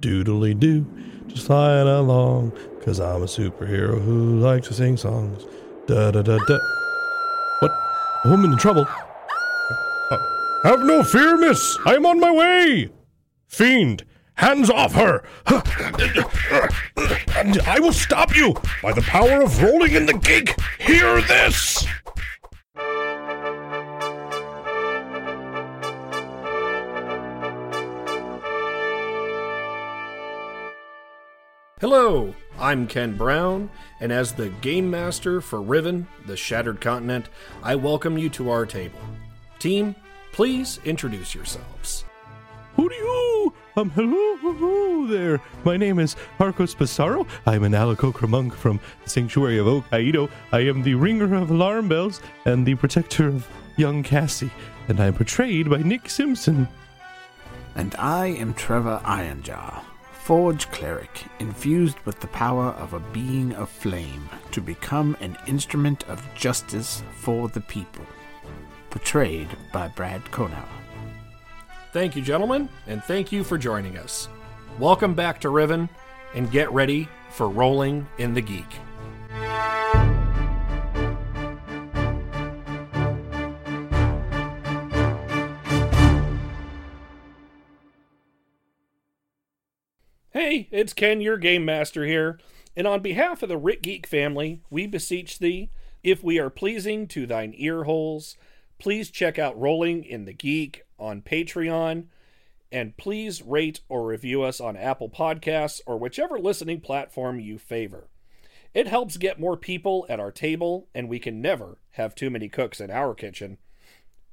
Doodly doo, just flying along, cause I'm a superhero who likes to sing songs. Da da da da. What? A woman in trouble? Uh, have no fear, miss. I am on my way. Fiend, hands off her. And I will stop you by the power of rolling in the gig. Hear this. Hello, I'm Ken Brown, and as the Game Master for Riven, the Shattered Continent, I welcome you to our table. Team, please introduce yourselves. Hooty hoo! Um, hello, hello there. My name is Harcos Pissarro. I'm an Aarakocra monk from the Sanctuary of Okaido. I am the ringer of alarm bells and the protector of young Cassie, and I'm portrayed by Nick Simpson. And I am Trevor Ironjaw, Forge Cleric, infused with the power of a being of flame to become an instrument of justice for the people. Portrayed by Brad Konauer. Thank you, gentlemen, and thank you for joining us. Welcome back to Riven, and get ready for Rolling in the Geek. Hey, it's Ken, your game master here, and on behalf of the RITGeek family, we beseech thee, if we are pleasing to thine ear holes, please check out Rolling in the Geek on Patreon, and please rate or review us on Apple Podcasts or whichever listening platform you favor. It helps get more people at our table, and we can never have too many cooks in our kitchen.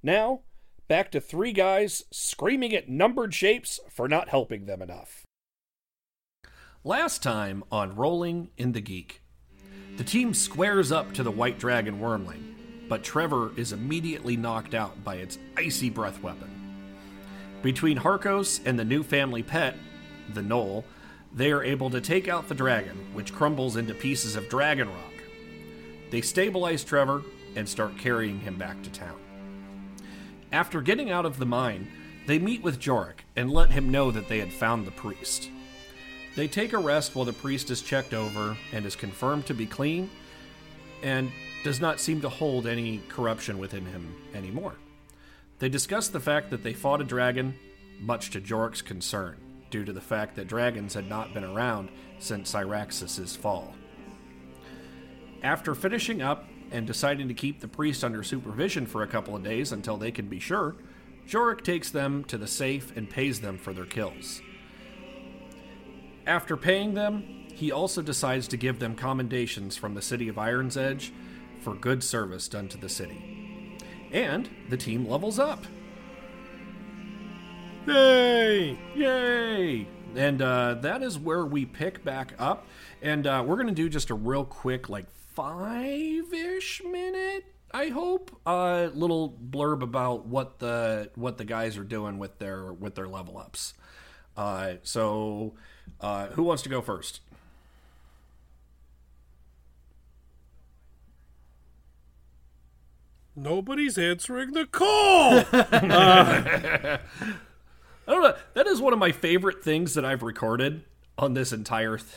Now, back to three guys screaming at numbered shapes for not helping them enough. Last time on Rolling in the Geek, the team squares up to the White Dragon Wormling, but Trevor is immediately knocked out by its icy breath weapon. Between Harcos and the new family pet, the Gnoll, they are able to take out the dragon, which crumbles into pieces of dragon rock. They stabilize Trevor and start carrying him back to town. After getting out of the mine, they meet with Joriq and let him know that they had found the priest. They take a rest while the priest is checked over and is confirmed to be clean and does not seem to hold any corruption within him anymore. They discuss the fact that they fought a dragon, much to Joriq's concern, due to the fact that dragons had not been around since Cyraxus' fall. After finishing up and deciding to keep the priest under supervision for a couple of days until they can be sure, Joriq takes them to the safe and pays them for their kills. After paying them, he also decides to give them commendations from the city of Iron's Edge for good service done to the city. And the team levels up. Yay! Yay! And uh, that is where we pick back up. And uh, we're going to do just a real quick, like five ish minute, I hope, uh, little blurb about what the what the guys are doing with their with their level ups. Uh, so, uh, who wants to go first? Nobody's answering the call. I don't know. That is one of my favorite things that I've recorded on this entire th-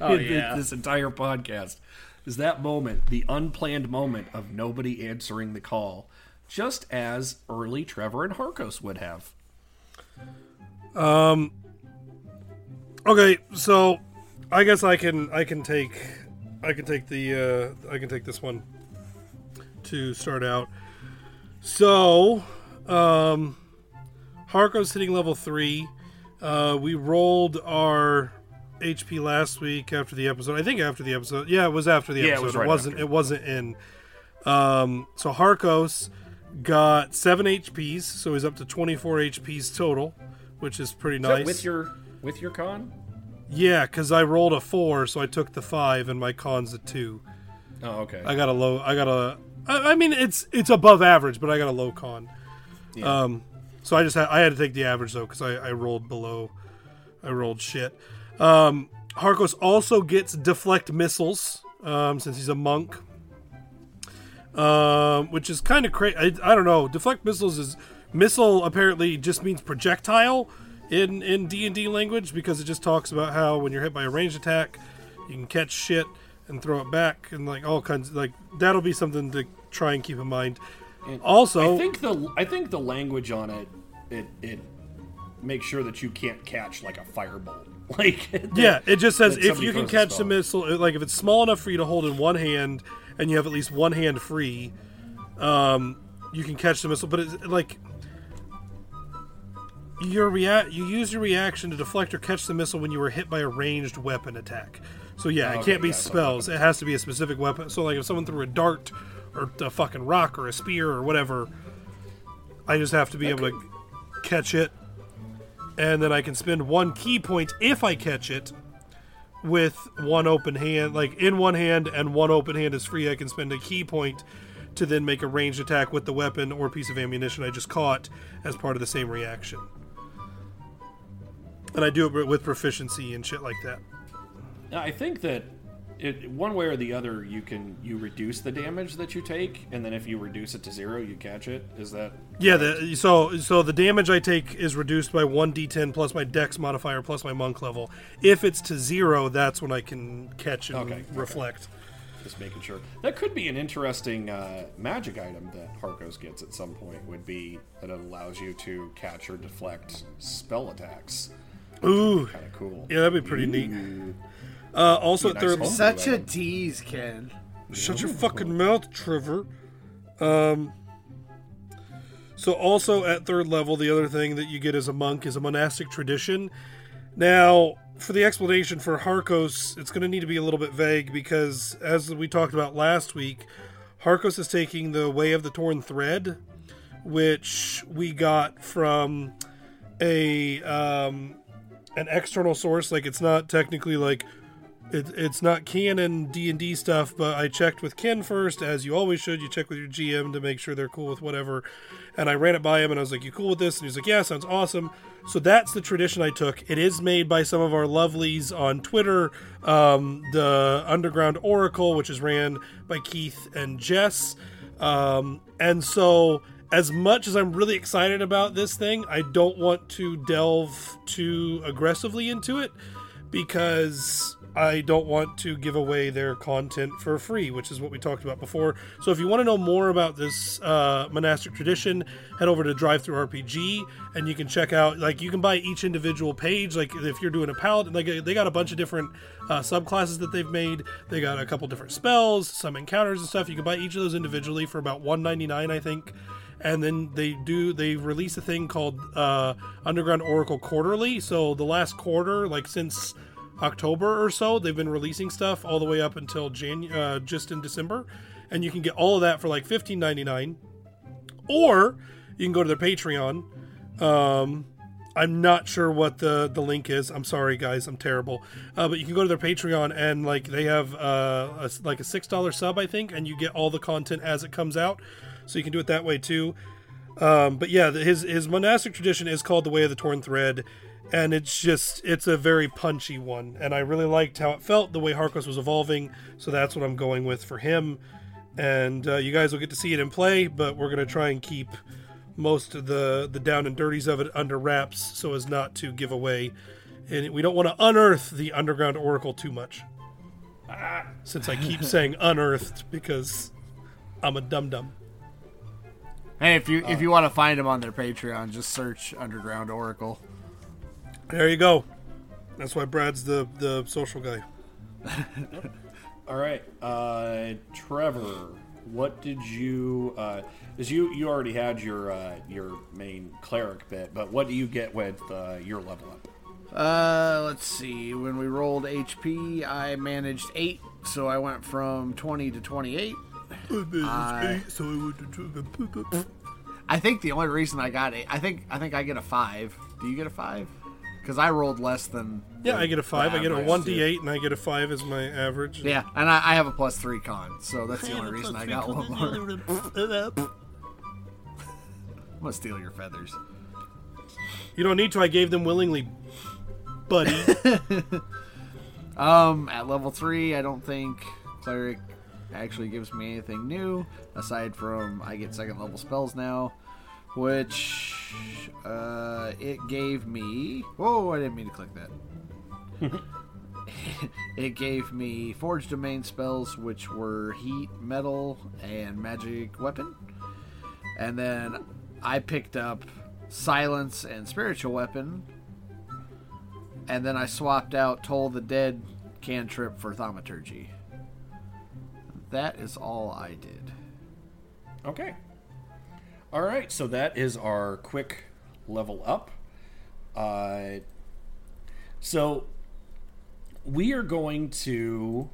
Oh, yeah. this entire podcast. Is that moment, the unplanned moment of nobody answering the call just as early Trevor and Harcos would have. Okay, so I guess I can I can take I can take the uh, I can take this one to start out. So, um, Harco's hitting level three. Uh, we rolled our HP last week after the episode. I think after the episode. Yeah, it was after the Yeah, it was right wasn't after. it wasn't in. Um, so Harcos got seven HPs, so he's up to twenty four HPs total, which is pretty Is that nice. with your with your con? Yeah, because I rolled a four, so I took the five, and my con's a two. Oh, okay. I got a low. I got a. I, I mean, it's it's above average, but I got a low con. Yeah. Um, so I just had, I had to take the average though, because I, I rolled below. I rolled shit. Um, Harcos also gets deflect missiles, um, since he's a monk. Um, which is kind of crazy. I, I don't know. Deflect missiles is missile apparently just means projectile in in D and D language because it just talks about how when you're hit by a ranged attack, you can catch shit and throw it back and like all kinds. Like that'll be something to try and keep in mind. And Also, I think the I think the language on it it it makes sure that you can't catch like a firebolt. Like that- Yeah, it just says if you can catch the missile, like if it's small enough for you to hold in one hand and you have at least one hand free, um, you can catch the missile. But it's like your react, you use your reaction to deflect or catch the missile when you were hit by a ranged weapon attack. So yeah, it can't be spells. It has to be a specific weapon. So like if someone threw a dart or a fucking rock or a spear or whatever, I just have to be able to catch it, and then I can spend one ki point if I catch it with one open hand, like in one hand and one open hand is free. I can spend a ki point to then make a ranged attack with the weapon or piece of ammunition I just caught as part of the same reaction. And I do it with proficiency and shit like that. I think that it, one way or the other, you can you reduce the damage that you take, and then if you reduce it to zero, you catch it. Is that Yeah, the, so so the damage I take is reduced by one d10 plus my dex modifier plus my monk level. If it's to zero, that's when I can catch and Okay, okay. reflect. just making sure? That could be an interesting uh, magic item that Harcos gets at some point. Would be that it allows you to catch or deflect spell attacks. Ooh, Kind of cool. yeah, that'd be pretty neat. Uh, also, Be a at third, nice Such a tease, Ken. Shut your fucking mouth, Trevor. Um. So also at third level, the other thing that you get as a monk is a monastic tradition. Now, for the explanation for Harcos, it's going to need to be a little bit vague because, as we talked about last week, Harcos is taking the Way of the Torn Thread, which we got from a um, an external source. Like it's not technically like it, it's not canon d&d stuff but i checked with ken first as you always should. You check with your gm to make sure they're cool with whatever. And i ran it by him and i was like you cool with this? And he's like yeah sounds awesome. So that's the tradition i took. It is made by some of our lovelies on twitter um, the underground oracle which is ran by keith and jess. Um, and so as much as i'm really excited about this thing i don't want to delve too aggressively into it because I don't want to give away their content for free, which is what we talked about before. So if you want to know more about this uh, monastic tradition, head over to DriveThruRPG, and you can check out like you can buy each individual page. Like if you're doing a paladin, like they got a bunch of different uh, subclasses that they've made. They got a couple different spells, some encounters and stuff. You can buy each of those individually for about 199 I think and then they do they release a thing called uh, Underground Oracle Quarterly. So the last quarter, like since October or so, they've been releasing stuff all the way up until Jan uh, just in December, and you can get all of that for like fifteen ninety nine, or you can go to their Patreon. Um, I'm not sure what the the link is. I'm sorry, guys. I'm terrible. Uh, but you can go to their Patreon and like they have uh, a, like a six dollar sub, I think, and you get all the content as it comes out. So you can do it that way too. Um, but yeah, his his monastic tradition is called the Way of the Torn Thread, and it's just it's a very punchy one, and I really liked how it felt the way Harcos was evolving. So that's what I'm going with for him. And uh, you guys will get to see it in play, but we're gonna try and keep most of the the down and dirties of it under wraps so as not to give away and we don't want to unearth the underground oracle too much since i keep saying unearthed because i'm a dum dum Hey, if you if you want to find them on their Patreon, just search Underground Oracle. There you go. That's why Brad's the the social guy. All right, uh, Trevor, what did you? Uh, is you you already had your uh, your main cleric bit, but what do you get with uh, your level up? Uh, let's see. When we rolled HP, I managed eight, so I went from twenty to twenty-eight. I- I think the only reason I got eight, I think I think I get a five. Do you get a five? Because I rolled less than. Yeah, the- I get a five. I get a one d eight, and I get a five as my average. Yeah, and I, I have a plus three con, so that's the only reason I got one more. I'm gonna steal your feathers. You don't need to. I gave them willingly, buddy. Um, at level three, I don't think cleric actually gives me anything new aside from I get second level spells now, which uh, it gave me. Whoa! I didn't mean to click that. it gave me forge domain spells, which were heat, metal, and magic weapon, and then I picked up silence and spiritual weapon, and then I swapped out Toll the Dead cantrip for Thaumaturgy. That is all I did. Okay. All right, so that is our quick level up. Uh, so we are going to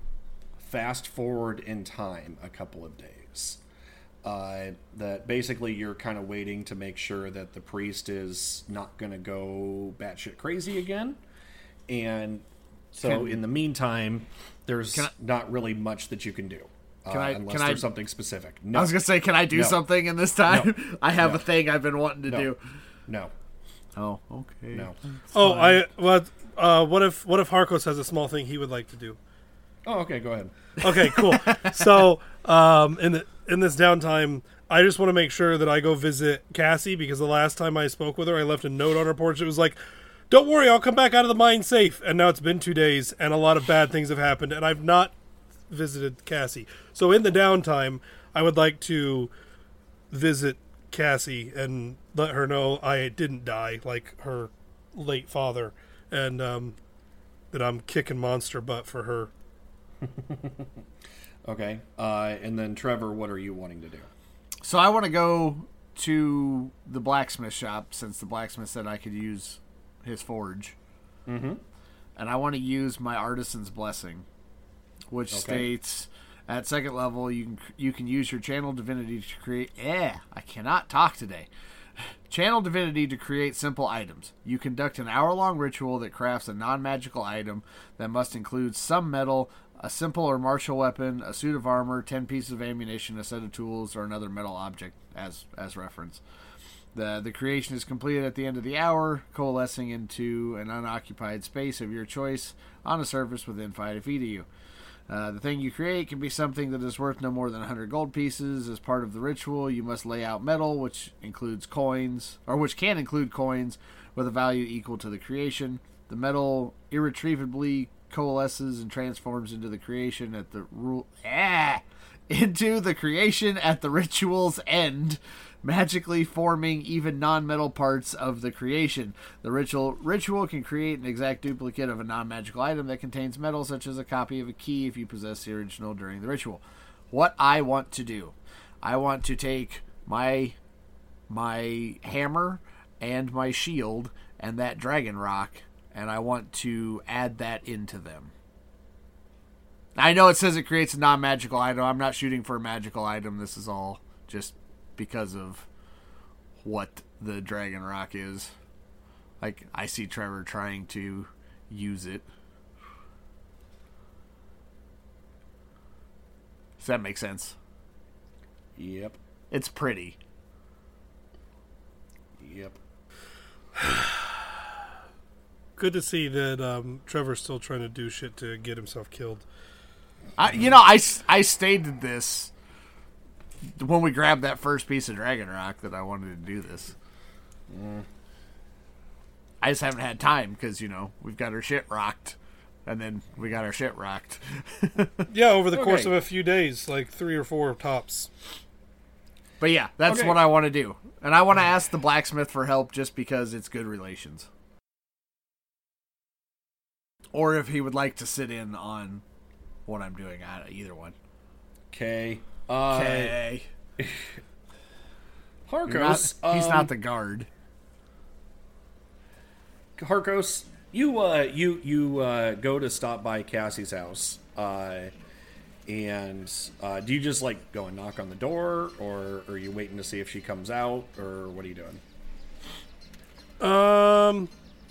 fast forward in time a couple of days. Uh, that basically you're kind of waiting to make sure that the priest is not going to go batshit crazy again, and so Can- in the meantime, there's I- not really much that you can do. Can uh, I- unless can I- there's something specific. No, I was gonna say, can I do No. something in this time? I have No. a thing I've been wanting to No. do. no, Oh, okay. no. oh, I what? Uh, what if what if Harcos has a small thing he would like to do? Oh, okay, go ahead. Okay, cool. so, um, in the in this downtime, I just want to make sure that I go visit Cassie because the last time I spoke with her, I left a note on her porch. It was like, "Don't worry, I'll come back out of the mine safe." And now it's been two days, and a lot of bad things have happened, and I've not visited Cassie. So, in the downtime, I would like to visit Cassie and let her know I didn't die like her late father, and um, that I'm kicking monster butt for her. Okay, uh, and then Trevor, what are you wanting to do? So I want to go to the blacksmith shop since the blacksmith said I could use his forge. Mm-hmm. And I want to use my artisan's blessing, which states at second level you can you can use your channel divinity to create. Eh, I cannot talk today. Channel divinity to create simple items. You conduct an hour long ritual that crafts a non magical item that must include some metal, a simple or martial weapon, a suit of armor, 10 pieces of ammunition, a set of tools, or another metal object as, as reference. The, the creation is completed at the end of the hour, coalescing into an unoccupied space of your choice on a surface within 5 feet of you. Uh, the thing you create can be something that is worth no more than 100 gold pieces. As part of the ritual, you must lay out metal, which includes coins, or which can include coins with a value equal to the creation. The metal irretrievably coalesces and transforms into the creation at the rule. Ah! Into the creation at the ritual's end, magically forming even non-metal parts of the creation. The ritual ritual can create an exact duplicate of a non-magical item that contains metal, such as a copy of a key if you possess the original during the ritual. What I want to do, I want to take my my hammer and my shield and that dragon rock, and I want to add that into them. I know it says it creates a non-magical item. I'm not shooting for a magical item. This is all just because of what the dragon rock is. Like I see Trevor trying to use it. Does that make sense? Yep, It's pretty. yep. Good to see that um, Trevor's still trying to do shit to get himself killed. I, you know, I, I stated this when we grabbed that first piece of Dragon Rock that I wanted to do this. I just haven't had time because, you know, we've got our shit rocked. And then we got our shit rocked. Yeah, over the course of a few days, like three or four tops. But yeah, that's Okay. what I want to do. And I want to ask the blacksmith for help just because it's good relations. Or if he would like to sit in on what I'm doing. I, either one. Okay. Uh, Okay. Harcos. Not- he's um, not the guard. Harcos, you uh, you you uh, go to stop by Cassie's house, uh, and uh, do you just like go and knock on the door, or are you waiting to see if she comes out, or what are you doing? Um,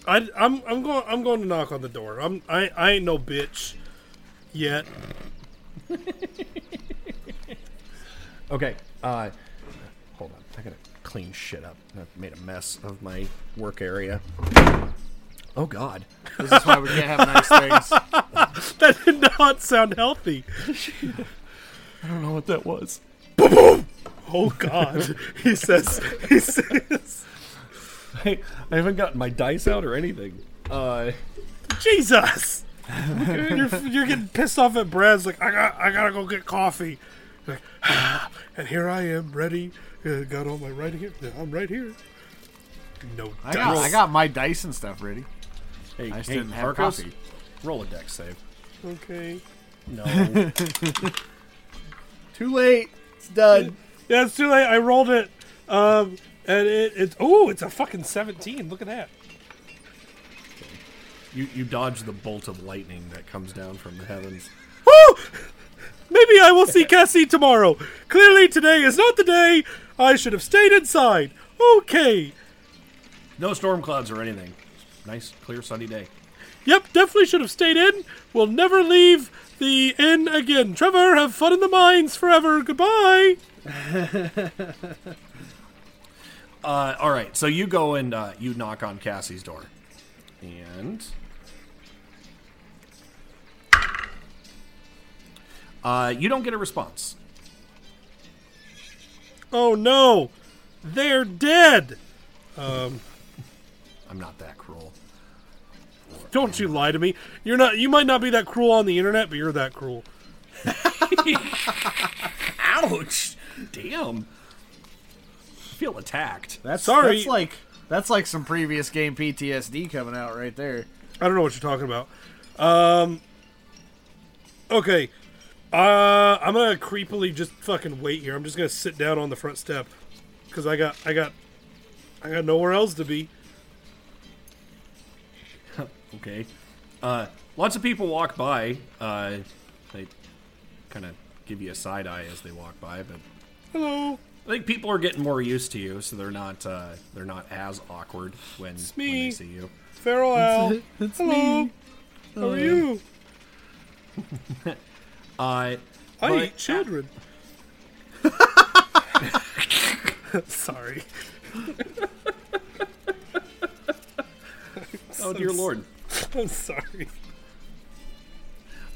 I, I'm I'm going I'm going to knock on the door. I'm I, I ain't no bitch yet. Okay. Uh, hold on. I gotta clean shit up. I've made a mess of my work area. Oh God. This is why we can't have nice things. That did not sound healthy. I don't know what that was. Boom! Oh God, he says he says I, I haven't gotten my dice out or anything. Uh, Jesus. you're, you're getting pissed off at Brad's like I got I gotta go get coffee. Like, and here I am ready. Uh, got all my writing here. I'm right here. No I dice. got, I got my dice and stuff ready. hey, I just hey, didn't have Harcos, coffee. roll a dex save. Okay. No. Too late. It's done. Yeah, it's too late. I rolled it. Um, and it, it's oh, it's a fucking seventeen. Look at that. you you dodge the bolt of lightning that comes down from the heavens. Woo! Maybe I will see Cassie tomorrow. Clearly, today is not the day. I should have stayed inside. Okay. No storm clouds or anything. Nice, clear, sunny day. Yep, definitely should have stayed in. We'll never leave the inn again. Trevor, have fun in the mines forever. Goodbye. Uh, all right, so you go and uh, you knock on Cassie's door, and uh, you don't get a response. Oh no, they're dead. I'm not that cruel. Don't you lie to me. You're not. You might not be that cruel on the internet, but you're that cruel. Ouch! Damn. I feel attacked. That's Sorry. That's like that's like some previous game PTSD coming out right there. I don't know what you're talking about. Um. Okay. Uh, I'm gonna creepily just fucking wait here. I'm just gonna sit down on the front step because I got, I got, I got nowhere else to be. Okay. Uh, lots of people walk by. Uh, they kind of give you a side eye as they walk by, but Hello. I think people are getting more used to you, so they're not uh, they're not as awkward when, when me. they see you. Feral Al. Hello. Me. How are you? I but- eat children. Sorry. oh dear lord. I'm sorry.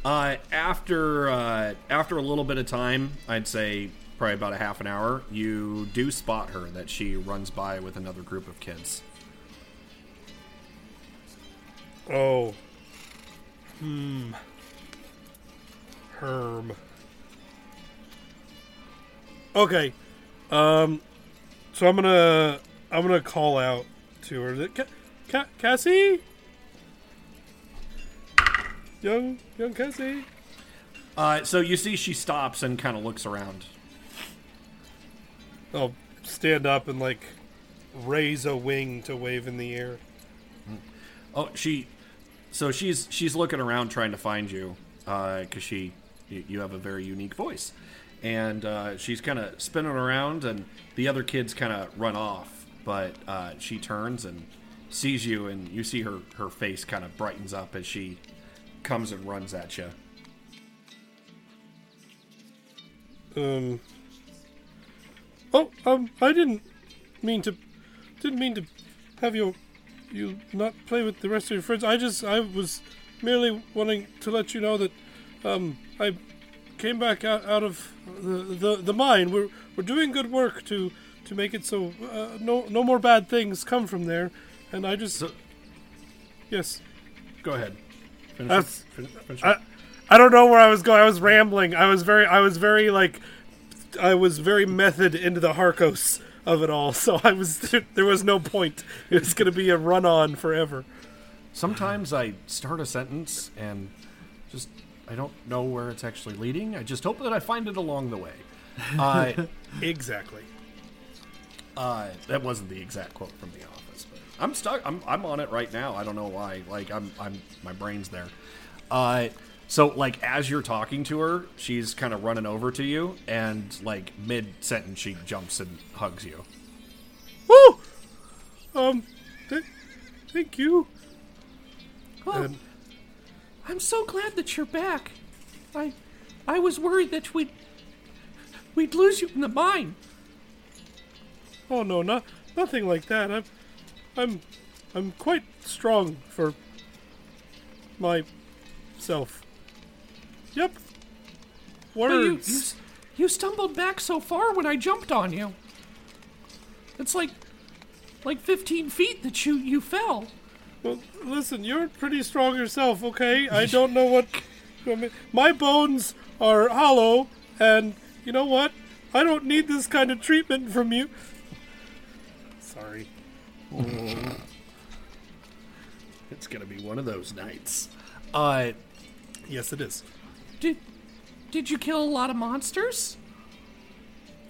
Uh, after uh, after a little bit of time, I'd say probably about a half an hour, you do spot her that she runs by with another group of kids. Oh. Hmm. Herm. Okay. Um. So I'm gonna I'm gonna call out to her. Ca- Ca- Cassie. Young young Cassie. Uh, so you see, she stops and kind of looks around. I'll stand up and like raise a wing to wave in the air. Oh, she. So she's she's looking around trying to find you uh, because she you, have a very unique voice, and uh, she's kind of spinning around, and the other kids kind of run off, but uh, she turns and sees you, and you see her her face kind of brightens up as she comes and runs at you. Um. Oh, um, I didn't mean to, didn't mean to have you, you not play with the rest of your friends. I just, I was merely wanting to let you know that, um, I came back out, out of the, the the mine. We're we're doing good work to to make it so uh, no no more bad things come from there. And I just, So- yes, Go ahead. Finish. Finish, finish I. I don't know where I was going. I was rambling. I was very, I was very like I was very method into the Harcos of it all, so I was there was no point. It was going to be a run on forever. Sometimes I start a sentence and just I don't know where it's actually leading. I just hope that I find it along the way. Uh, Exactly. uh, that wasn't the exact quote from The Office, but I'm stuck. I'm, I'm on it right now. I don't know why. Like I'm I'm my brain's there. Uh, so like as you're talking to her, she's kind of running over to you, and like mid sentence, she jumps and hugs you. Woo! Um, th- thank you. And I'm so glad that you're back. I I was worried that we'd we'd lose you in the mine. oh no, not nothing like that. I'm, I'm, I'm quite strong for myself. Yep. But you, you you stumbled back so far when I jumped on you. It's like like 15 feet that you you fell. Well, listen, you're pretty strong yourself, okay? I don't know what. I mean, my bones are hollow, and you know what? I don't need this kind of treatment from you. Sorry. It's gonna be one of those nights. Uh, Yes, it is. Did did you kill a lot of monsters?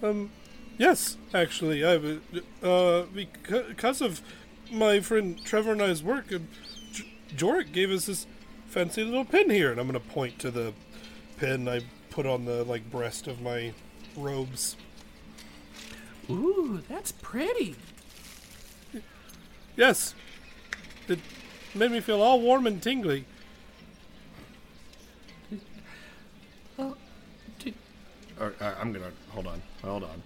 Um, yes, actually, I w- uh because of my friend Trevor and I's work, and J- Joriq gave us this fancy little pin here, and I'm gonna point to the pin I put on the like breast of my robes. Ooh, that's pretty. Yes, it made me feel all warm and tingly. Did, or, uh, I'm gonna hold on. Hold on.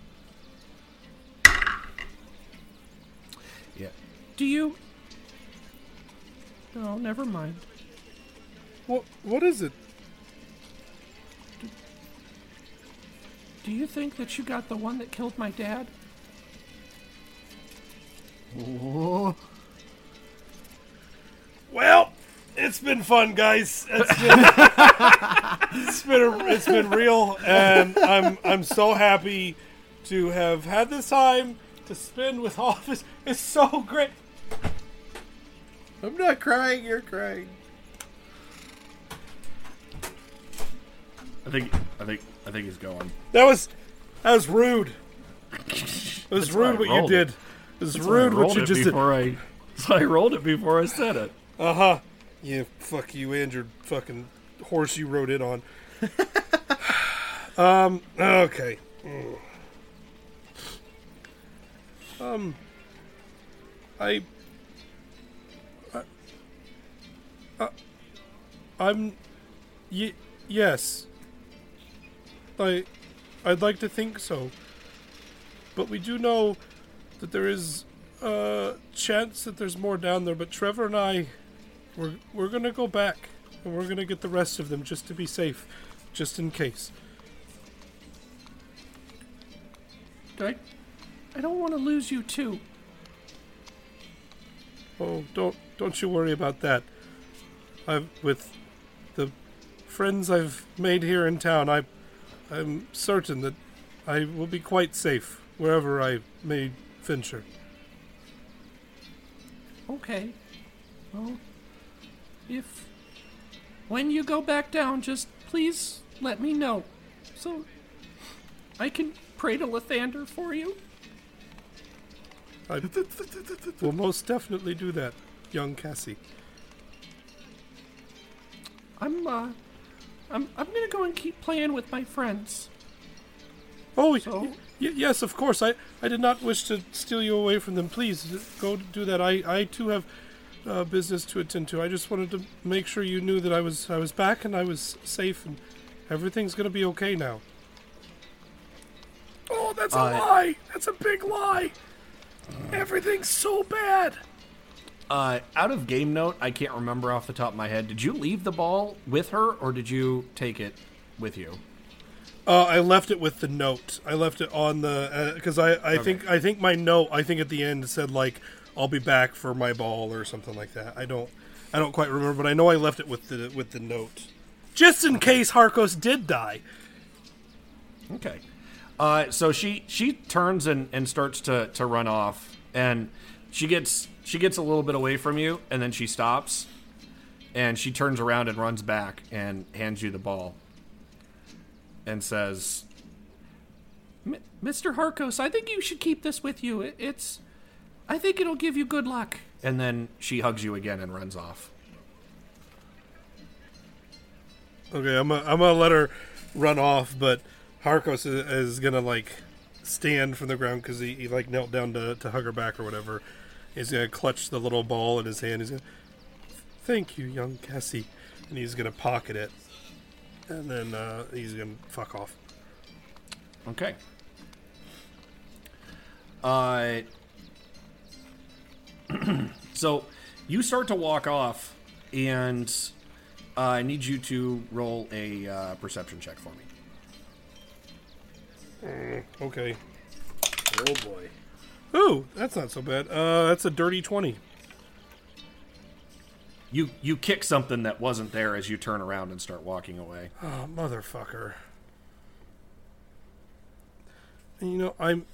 Do you? No, never mind. What what is it? Do you think that you got the one that killed my dad? Well, it's been fun, guys. It's been it's been, a, it's been real, and I'm I'm so happy to have had this time to spend with Office. It's so great. I'm not crying. You're crying. I think. I think. I think he's going. That was that was rude. It was rude what you did. it. It was rude what you just did. I. So I rolled it before I said it. Uh huh. Yeah, fuck you and your fucking horse you rode in on. um. Okay. Mm. Um. I. I'm. Y- yes. I. I'd like to think so. But we do know that there is a chance that there's more down there. But Trevor and I, we're we're gonna go back and we're gonna get the rest of them just to be safe, just in case. I, I don't want to lose you too. Oh, don't don't you worry about that. I've with friends I've made here in town. I I'm certain that I will be quite safe wherever I may venture. Okay. Well, if when you go back down, just please let me know, so I can pray to Lathander for you. I will most definitely do that, young Cassie. I'm uh, I'm I'm gonna go and keep playing with my friends. Oh, So? y- yes, of course. I, I did not wish to steal you away from them. Please go do that. I, I too have uh, business to attend to. I just wanted to make sure you knew that I was I was back and I was safe and everything's gonna be okay now. Oh, that's a Uh, lie. That's a big lie. Everything's so bad. Uh, out of game note, I can't remember off the top of my head. Did you leave the ball with her, or did you take it with you? Uh, I left it with the note. I left it on the because I, I think I think my note I think at the end said like I'll be back for my ball or something like that. I don't I don't quite remember, but I know I left it with the with the note, just in case Harcos did die. Okay. Uh, so she she turns and, and starts to, to run off, and she gets she gets a little bit away from you, and then she stops, and she turns around and runs back and hands you the ball, and says, Mr. Harcos, I think you should keep this with you. It's. I think it'll give you good luck. and then she hugs you again and runs off. Okay, I'm gonna, I'm gonna let her run off, but Harcos is, is gonna like stand from the ground because he, he like knelt down to, to hug her back or whatever. He's gonna clutch the little ball in his hand. He's gonna, thank you, young Cassie, and he's gonna pocket it, and then uh, he's gonna fuck off. Okay. Uh, so you start to walk off, and uh, I need you to roll a uh, perception check for me. Okay. Oh boy. Ooh, that's not so bad. Uh, that's a dirty twenty. You you kick something that wasn't there as you turn around and start walking away. Oh, motherfucker. And, you know, I'm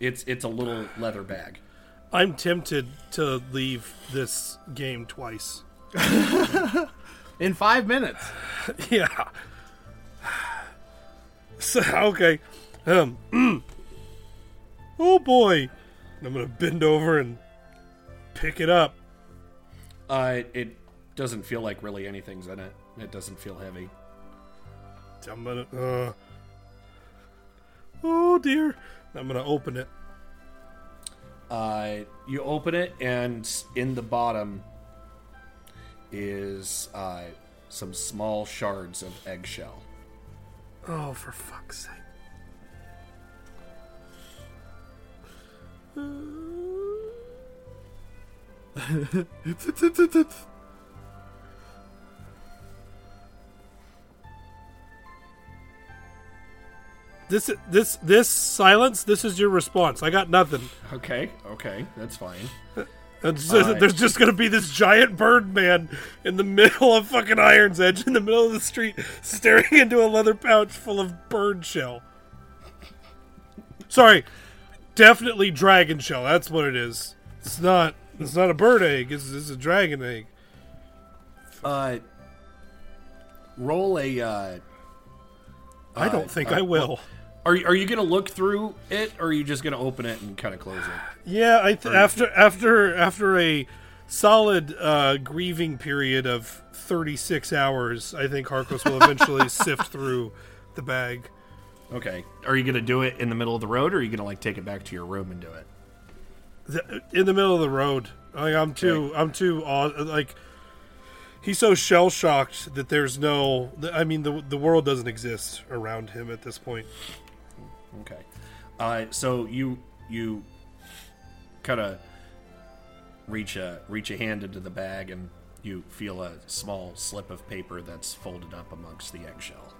It's it's a little leather bag. I'm tempted to leave this game twice. In five minutes. yeah. So, okay. Um. Oh boy. I'm gonna bend over and pick it up. Uh, it doesn't feel like really anything's in it. It doesn't feel heavy. I'm gonna. Uh. Oh dear. I'm gonna open it. Uh, you open it, and in the bottom is uh, some small shards of eggshell. Oh, for fuck's sake. This this this silence. This is your response. I got nothing. Okay, okay, that's fine. Just-. There's just gonna be this giant bird man in the middle of fucking Iron's Edge, in the middle of the street, staring into a leather pouch full of bird shell. Sorry, definitely dragon shell. That's what it is. It's not. It's not a bird egg. It's, it's a dragon egg. Uh, roll a. Uh, I don't think I will. are you, are you gonna look through it, or are you just gonna open it and kind of close it? Yeah, I th- after after after a solid uh, grieving period of 36 hours, I think Harcos will eventually sift through the bag. Okay. Are you gonna do it in the middle of the road, or are you gonna like take it back to your room and do it? The- in the middle of the road. Like I'm too I'm too aw- like he's so shell shocked that there's no I mean the the world doesn't exist around him at this point. Okay. Uh, so you you kind of reach a reach a hand into the bag and you feel a small slip of paper that's folded up amongst the eggshell.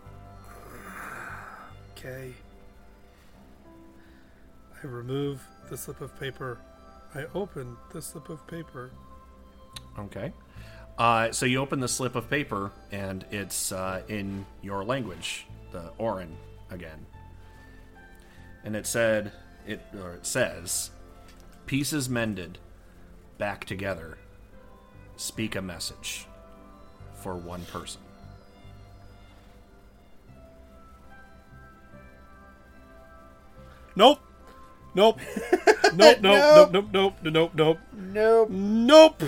Okay. I remove the slip of paper. I open the slip of paper. Okay. Uh, so you open the slip of paper and it's uh, in your language, the Auran again. And it said it or it says, "Pieces mended, back together. Speak a message for one person." Nope. Nope. nope, nope, nope, nope, nope, nope, nope. Nope. Nope.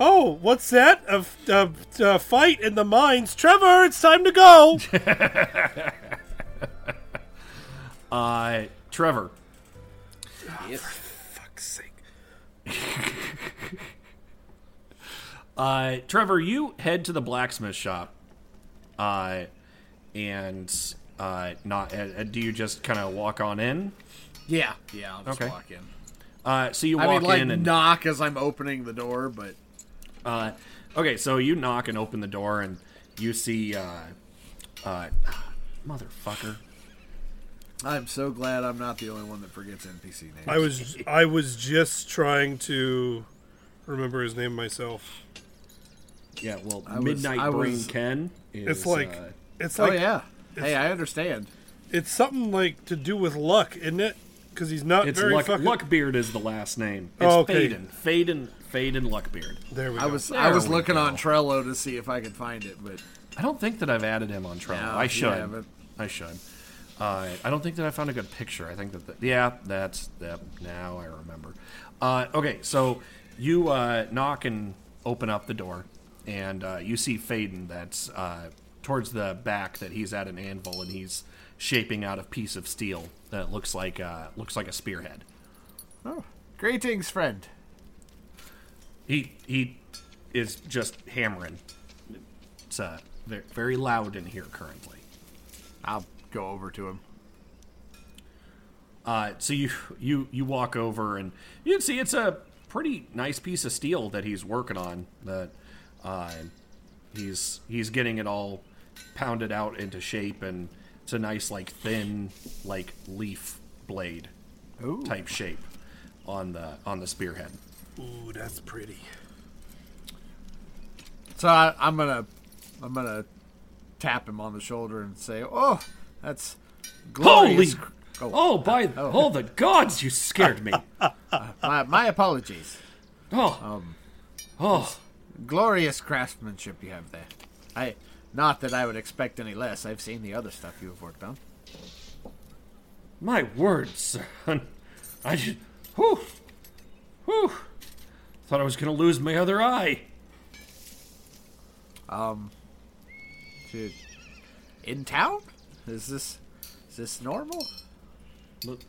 Oh, what's that? A, f- a- a fight in the mines. Trevor, it's time to go. Uh, Trevor, For Fuck's sake. Uh, Trevor, you head to the blacksmith shop, uh, and uh, not. Uh, do you just kind of walk on in? Yeah. Yeah. I'll just Okay. walk in. Uh, so you walk I mean, like in and knock as I'm opening the door, but uh, okay. So you knock and open the door, and you see, uh, uh, motherfucker. I'm so glad I'm not the only one that forgets NPC names. I was I was just trying to remember his name myself. Yeah, well, I Midnight I Brain was- Ken is. It's like uh, it's Oh like yeah. Hey, I understand. It's something like to do with luck, isn't it? Because he's not It's very Luck, fucking. Luckbeard is the last name. It's Oh, okay. Faden. Faden. Faden Luckbeard. There we go. I go. was There I was we looking go. on Trello to see if I could find it, but I don't think that I've added him on Trello. No, I you should. haven't. I should. Uh, I don't think that I found a good picture. I think that, the, yeah, that's that. Now I remember. Uh, okay, so you uh, knock and open up the door, and uh, you see Faden. That's uh, towards the back. That he's at an anvil and he's shaping out a piece of steel that looks like uh, looks like a spearhead. oh, greetings, friend. He he is just hammering. It's uh, very, loud in here currently. I'll go over to him. Uh, so you you you walk over and you can see it's a pretty nice piece of steel that he's working on. That uh, he's he's getting it all pounded out into shape, and it's a nice like thin like leaf blade Ooh. type shape on the on the spearhead. Ooh, that's pretty. So I, I'm gonna I'm gonna tap him on the shoulder and say, "Oh, that's glorious." Holy! Oh, Oh, by oh. all the gods, you scared me. Uh, my, my apologies. Oh, um, oh, Glorious craftsmanship you have there. I not that I would expect any less. I've seen the other stuff you have worked on. my word, son. I just, whew, whew. Thought I was gonna lose my other eye. Um, to, in town? Is this is this normal? Look,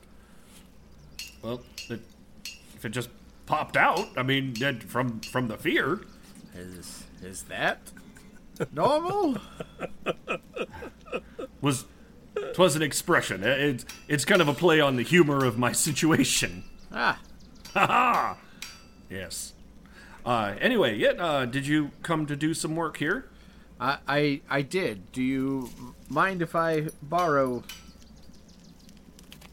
well, it, if it just popped out, I mean, from from the fear. Is is that normal? was twas an expression. It's it's kind of a play on the humor of my situation. ah, Ha ha. Yes. Uh, anyway, yeah. Uh, did you come to do some work here? I, I I did. Do you mind if I borrow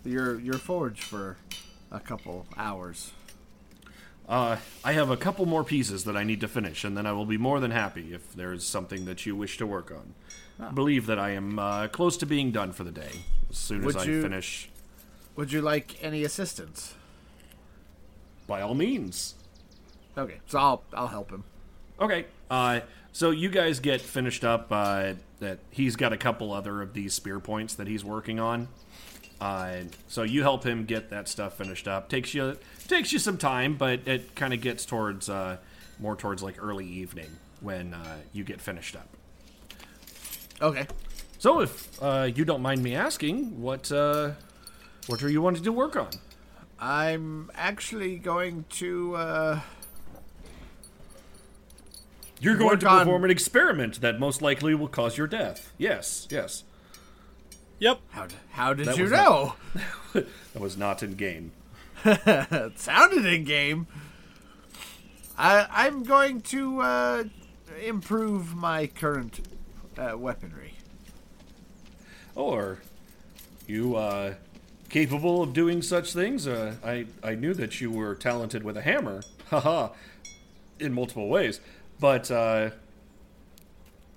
your your forge for a couple hours? Uh, I have a couple more pieces that I need to finish, and then I will be more than happy if there's something that you wish to work on. I believe that I am uh, close to being done for the day. As soon as Would I finish, Would you like any assistance? by all means. Okay, so I'll I'll help him. Okay. Uh, so you guys get finished up. Uh, that he's got a couple other of these spear points that he's working on. Uh, so you help him get that stuff finished up. Takes you takes you some time, but it kind of gets towards uh, more towards like early evening when uh, you get finished up. Okay. So if uh, you don't mind me asking, what uh, what are you wanting to work on? I'm actually going to uh You're going Work to on- perform an experiment that most likely will cause your death. Yes, yes. Yep. how d- how did That you was know? That was not in game. It sounded in game. I'm going to uh improve my current uh, weaponry. Or you uh capable of doing such things? Uh, I I knew that you were talented with a hammer. Haha. in multiple ways. But uh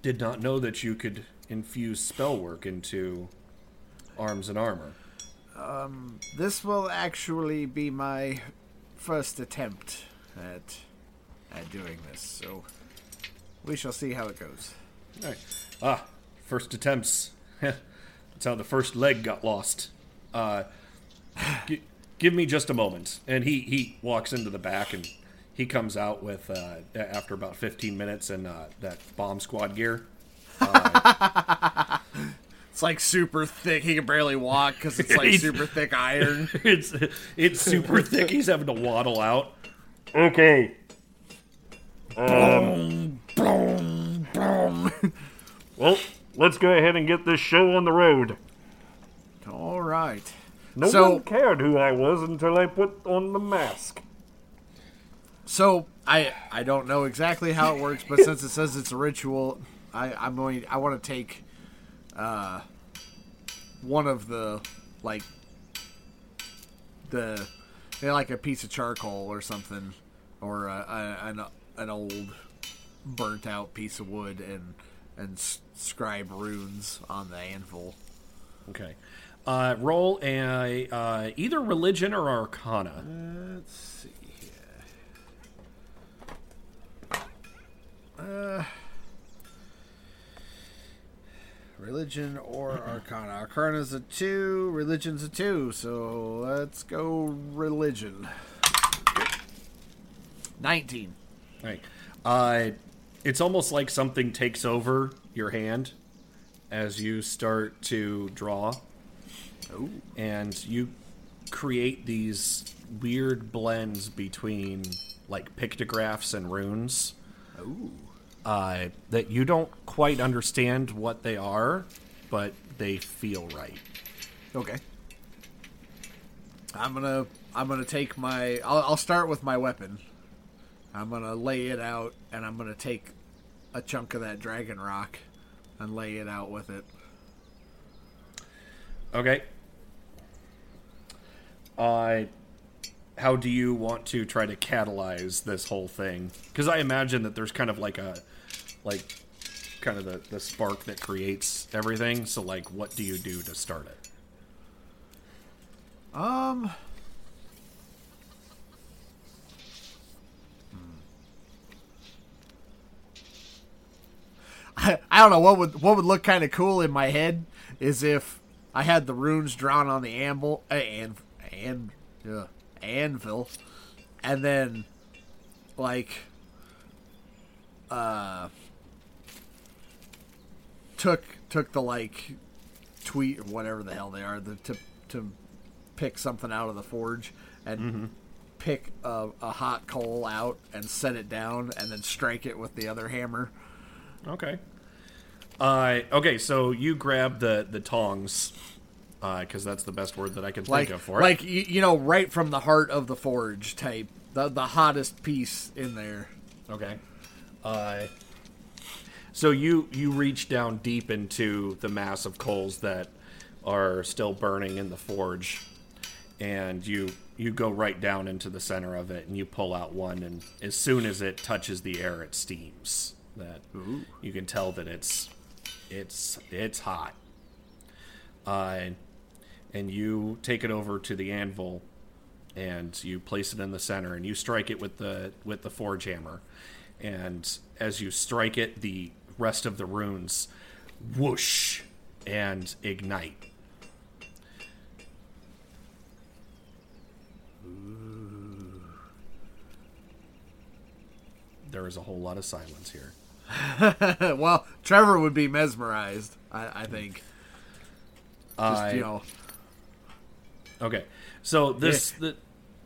did not know that you could infuse spell work into arms and armor. This will actually be my first attempt at at doing this. So we shall see how it goes. All right. Ah, first attempts. That's how the first leg got lost. Uh, gi- give me just a moment. And he, he walks into the back and he comes out with, uh, after about 15 minutes, and uh, that bomb squad gear. It's like super thick. He can barely walk because it's like super thick iron. it's it's super thick. He's having to waddle out. Okay. Boom! Um, boom! Boom! Well, let's go ahead and get this show on the road. All right. No So- one cared who I was until I put on the mask. So I I don't know exactly how it works, but since it says it's a ritual, I I'm going. I want to take uh one of the like the you know, like a piece of charcoal or something, or a, a, an an old burnt out piece of wood and and scribe runes on the anvil. Okay. Uh, roll a uh, either religion or arcana. Let's see here. Uh, religion or arcana. Arcana's a two. Religion's a two. So let's go religion. Nineteen. Right. Uh, it's almost like something takes over your hand as you start to draw. And you create these weird blends between like pictographs and runes. Uh, that you don't quite understand what they are, but they feel right. Okay. I'm gonna I'm gonna take my I'll, I'll start with my weapon. I'm gonna lay it out, and I'm gonna take a chunk of that dragon rock and lay it out with it. Okay. Uh, how do you want to try to catalyze this whole thing? Because I imagine that there's kind of like a, like, kind of the, the spark that creates everything. So, like, what do you do to start it? Um. I, I don't know what would what would look kind of cool in my head is if I had the runes drawn on the anvil uh, and and uh, anvil, and then like uh took took the like tweet or whatever the hell they are the to to pick something out of the forge and pick a, a hot coal out and set it down and then strike it with the other hammer. Okay. Uh, okay, so you grab the, the tongs, because that's the best word that I can Like think of for it. like you, you know right from the heart of the forge type. The the hottest piece in there. Okay. Uh, so you you reach down deep into the mass of coals that are still burning in the forge, and you you go right down into the center of it, and you pull out one, and as soon as it touches the air, it steams. That you can tell that it's it's it's hot. Uh, and you take it over to the anvil and you place it in the center and you strike it with the with the forge hammer and as you strike it the rest of the runes whoosh and ignite there is a whole lot of silence here well, Trevor would be mesmerized. I, I think. Just I- you know, okay so this eh. the, i-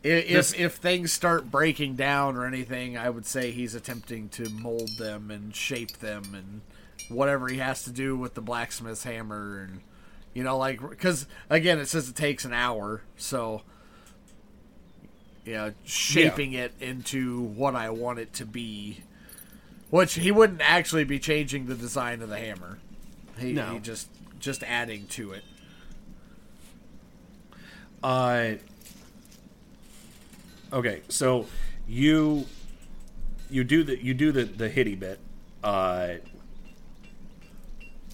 if This- if things start breaking down or anything, I would say he's attempting to mold them and shape them and whatever he has to do with the blacksmith's hammer and you know like because again it says it takes an hour so you know shaping it into what I want it to be which he wouldn't actually be changing the design of the hammer. He, No. he just just adding to it. Uh, okay, so you you do the you do the the hitty bit, uh,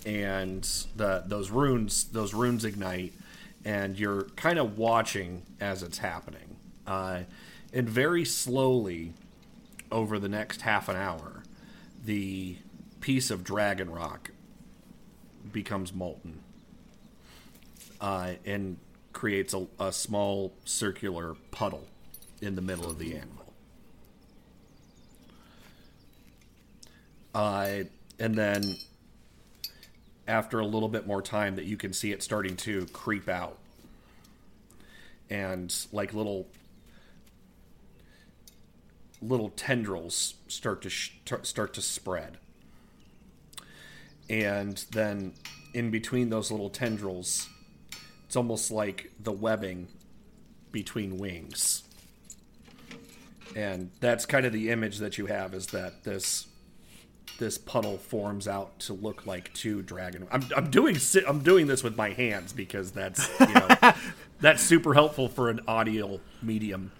and the those runes those runes ignite, and you're kind of watching as it's happening, uh, and very slowly over the next half an hour, the piece of dragon rock becomes molten uh, and creates a, a small circular puddle in the middle of the anvil. Uh, and then after a little bit more time that you can see it starting to creep out. And like little little tendrils start to sh- start to spread. And then in between those little tendrils it's almost like the webbing between wings and that's kind of the image that you have is that this this puddle forms out to look like two dragon I'm, I'm doing I'm doing this with my hands because that's you know that's super helpful for an audio medium.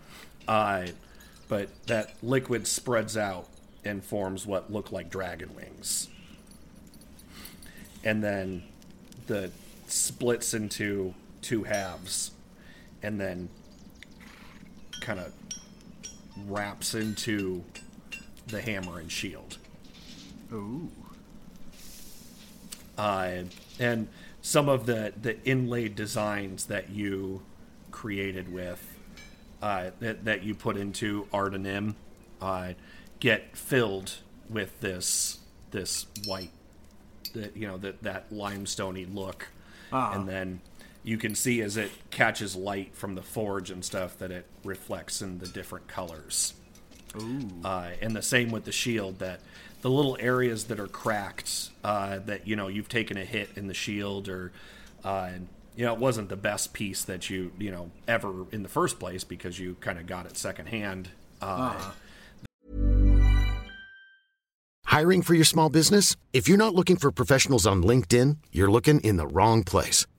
Uh, but that liquid spreads out and forms what look like dragon wings. And then the splits into two halves and then kind of wraps into the hammer and shield. Ooh. Uh, and some of the, the inlaid designs that you created with uh, that, that you put into Ardenim uh, get filled with this this white that you know that that limestoney look and then you can see as it catches light from the forge and stuff that it reflects in the different colors uh, and the same with the shield that the little areas that are cracked uh, that you know you've taken a hit in the shield or uh, you know it wasn't the best piece that you you know ever in the first place because you kind of got it secondhand uh, Hiring for your small business? If you're not looking for professionals on LinkedIn, you're looking in the wrong place.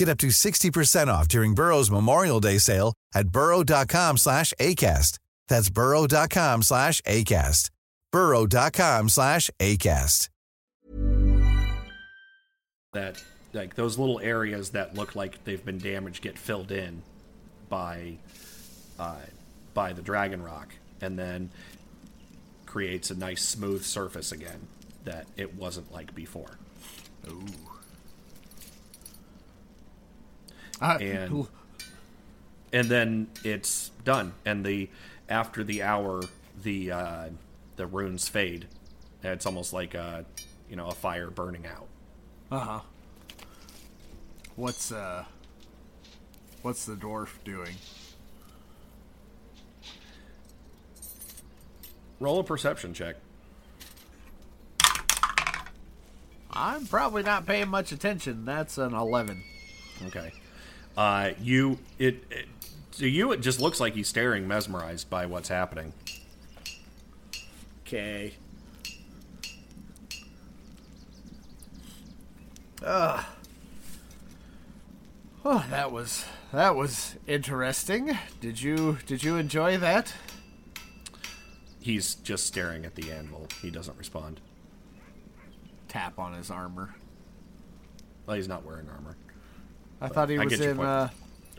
Get up to 60% off during Burrow's Memorial Day sale at burrow.com slash ACAST. That's burrow.com slash ACAST. burrow.com slash ACAST. that like those little areas that look like they've been damaged get filled in by uh, by the dragon rock and then creates a nice smooth surface again that it wasn't like before Ooh. And and then it's done and the after the hour the uh, the runes fade and it's almost like a you know a fire burning out Uh huh. What's uh? What's the dwarf doing? roll a perception check I'm probably not paying much attention. That's an eleven. Okay. Uh, you it, it to you it just looks like he's staring, mesmerized by what's happening. Okay. Ugh. Oh, that was that was interesting. Did you did you enjoy that? He's just staring at the anvil. He doesn't respond. Tap on his armor. Well, he's not wearing armor. I thought he I was in. Uh,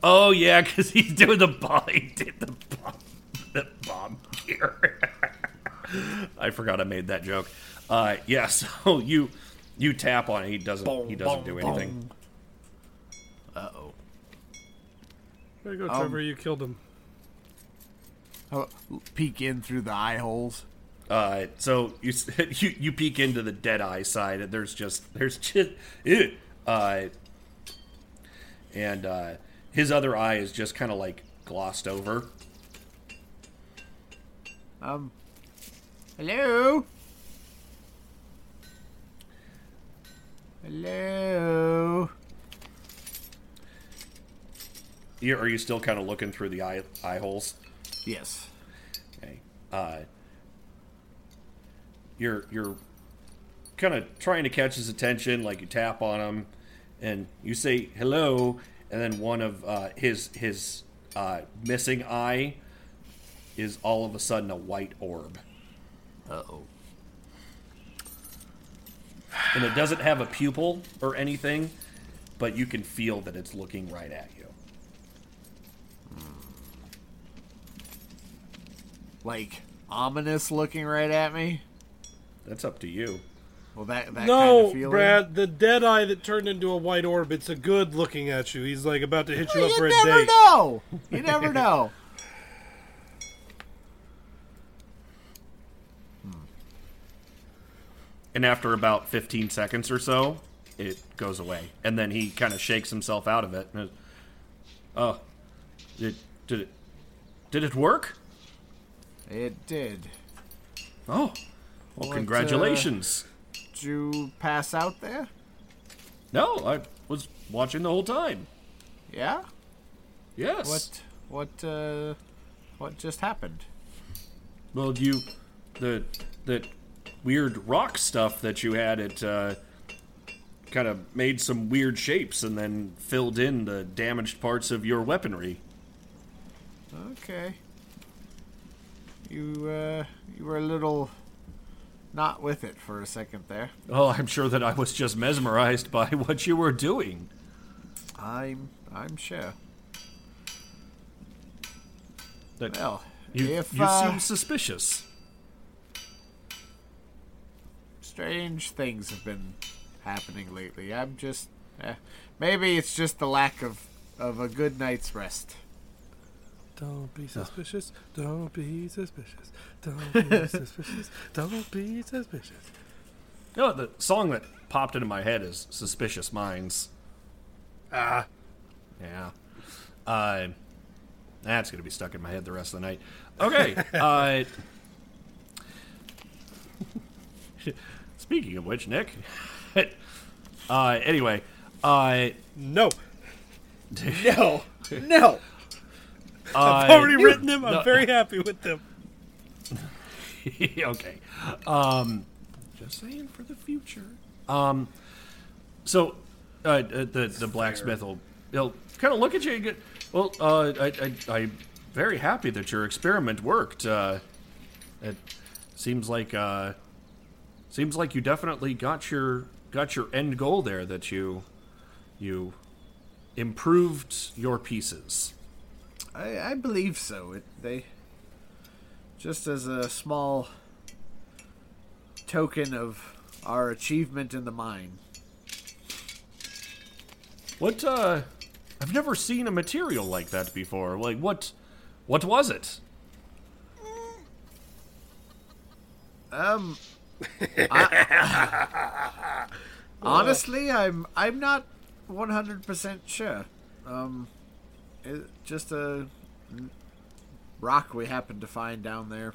Oh yeah, because he's doing the bomb. He did the bomb. The bomb gear. I forgot I made that joke. Uh, yeah, so you you tap on it. He doesn't. he doesn't do anything. Uh oh. There you go, Um, Trevor. you killed him. Oh, peek in through the eye holes. Uh, so you you you peek into the dead eye side, and there's just there's just ew. uh, and uh, his other eye is just kind of like glossed over. Um. Hello. Hello. you, are you still kind of looking through the eye eye holes? Yes. Okay. Uh, you're you're kind of trying to catch his attention, like you tap on him, and you say hello, and then one of uh, his his uh, missing eye is all of a sudden a white orb. Uh oh. And it doesn't have a pupil or anything, but you can feel that it's looking right at you. Like ominous looking right at me. That's up to you. Well, that that kind No, of feeling. Brad, the dead eye that turned into a white orb, it's a good looking at you. He's like about to hit you You up for a date. You never know. You never know. And after about 15 seconds or so, it goes away. And then he kind of shakes himself out of it. And, oh, did, did it did it work? It did. Oh, well, What, uh, congratulations. Did you pass out there? No, I was watching the whole time. Yeah. Yes. What? What? Uh, what just happened? Well, you the the weird rock stuff that you had it uh, kind of made some weird shapes and then filled in the damaged parts of your weaponry. Okay. You uh, you were a little not with it for a second there. Oh, I'm sure that I was just mesmerized by what you were doing. I'm I'm sure. That Well, you, if you uh, seem suspicious. strange things have been happening lately. I'm just eh, maybe it's just the lack of of a good night's rest. Don't be suspicious. Don't be suspicious. Don't be suspicious. Don't be suspicious. You know, the song that popped into my head is "Suspicious Minds." Ah, Yeah. Uh, that's gonna be stuck in my head the rest of the night. Okay. uh, speaking of which, Nick. uh, anyway, uh, no, No, no. I've already written them. I'm no. very happy with them. okay. Um, just saying for the future. Um, so uh, uh, the the blacksmith will he'll kind of look at you and get. Well, uh, I, I I'm very happy that your experiment worked. Uh, it seems like uh, seems like you definitely got your got your end goal there. That you you improved your pieces. I, I believe so. It they just as a small token of our achievement in the mine. What uh I've never seen a material like that before. Like what what was it? Um I- honestly, I'm I'm not 100% sure. Um it, just a rock we happened to find down there.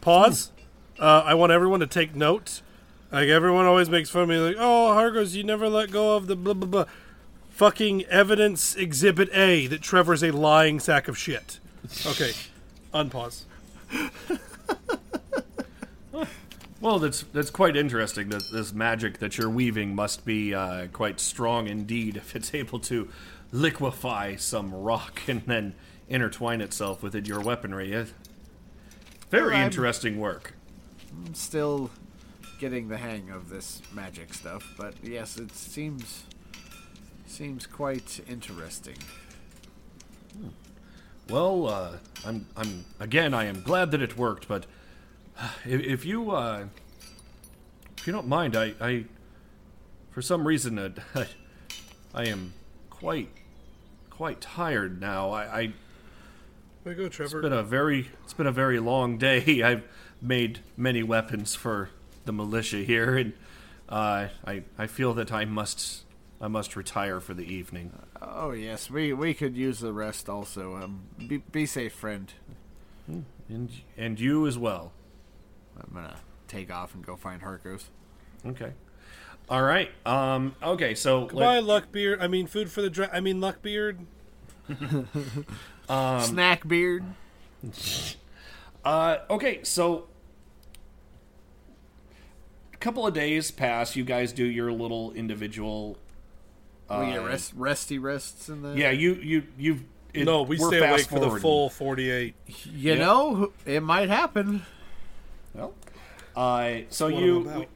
Pause. Uh, I want everyone to take note. Like everyone always makes fun of me, like, "Oh, Harcos, you never let go of the blah blah blah." Fucking evidence exhibit A that Trevor's a lying sack of shit. Okay, unpause. Well, that's that's quite interesting. That this magic that you're weaving must be uh, quite strong indeed if it's able to liquefy some rock and then intertwine itself within your weaponry. Uh, Very Well, interesting work. I'm still getting the hang of this magic stuff, but yes, it seems seems quite interesting. Well, uh, I'm, I'm again. I am glad that it worked, but if, if you, uh, if you don't mind, I, I, for some reason, uh, I am quite, quite tired now. I, I Way to go, it's Trevor. been a very, it's been a very long day. I've made many weapons for the militia here, and uh, I, I feel that I must, I must retire for the evening. Oh yes, we we could use the rest also. Um, be, be safe, friend. And and you as well. I'm gonna take off and go find Harcos. Okay. All right. Um. Okay. So Goodbye, Luckbeard. I mean, food for the dra- I mean, Luckbeard. um, Snack beard. Uh, okay, so a couple of days pass. You guys do your little individual. we get uh, rest, resty rests in the. Yeah, you you you. It, no, we stay awake for the full 48. You know, it might happen. Well, uh, so you I'm about.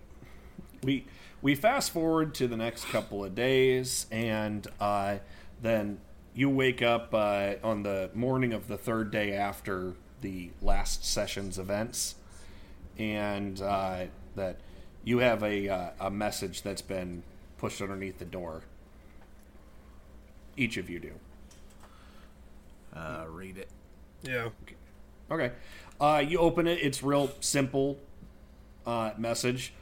we we fast forward to the next couple of days, and uh, then you wake up uh, on the morning of the third day after the last session's events, and uh, that you have a uh, a message that's been pushed underneath the door. Each of you do. Uh, read it. Yeah. Okay. Uh, you open it. It's real simple uh, message.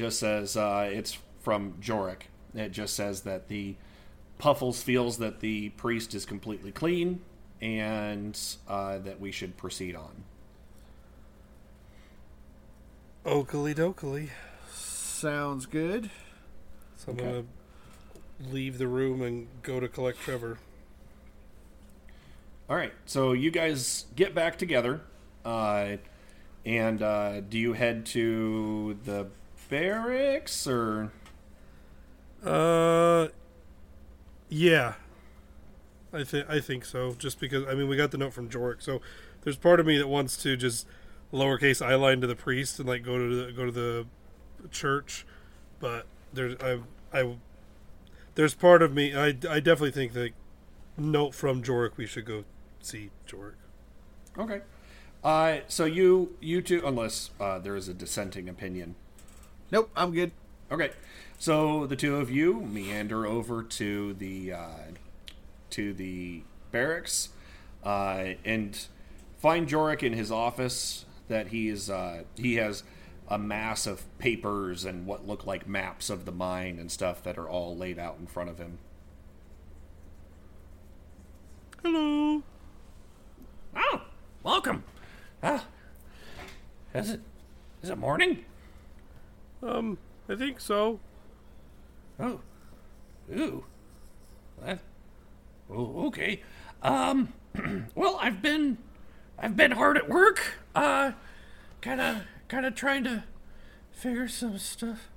Just says uh, it's from Joriq. It just says that the Puffles feels that the priest is completely clean and uh, that we should proceed on. Oakley dokley. Sounds good. So I'm Okay. gonna leave the room and go to collect Trevor. All right. So you guys get back together. Uh, and uh, do you head to the barracks or. Uh, yeah. I think I think so. Just because I mean we got the note from Joriq, so there's part of me that wants to just lowercase i line to the priest and like go to the, go to the church, but there's I I there's part of me I, I definitely think that note from Joriq we should go see Joriq. Okay. Uh, so you you two, unless uh, there is a dissenting opinion. Nope, I'm good. Okay. So the two of you meander over to the uh, to the barracks uh, and find Joriq in his office. That he is uh, he has a mass of papers and what look like maps of the mine and stuff that are all laid out in front of him. Hello. Oh, welcome. Ah, is it is it morning? Um, I think so. Oh, ooh, that. Oh, okay. Um, well, I've been, I've been hard at work. Uh, kind of, kind of trying to figure some stuff.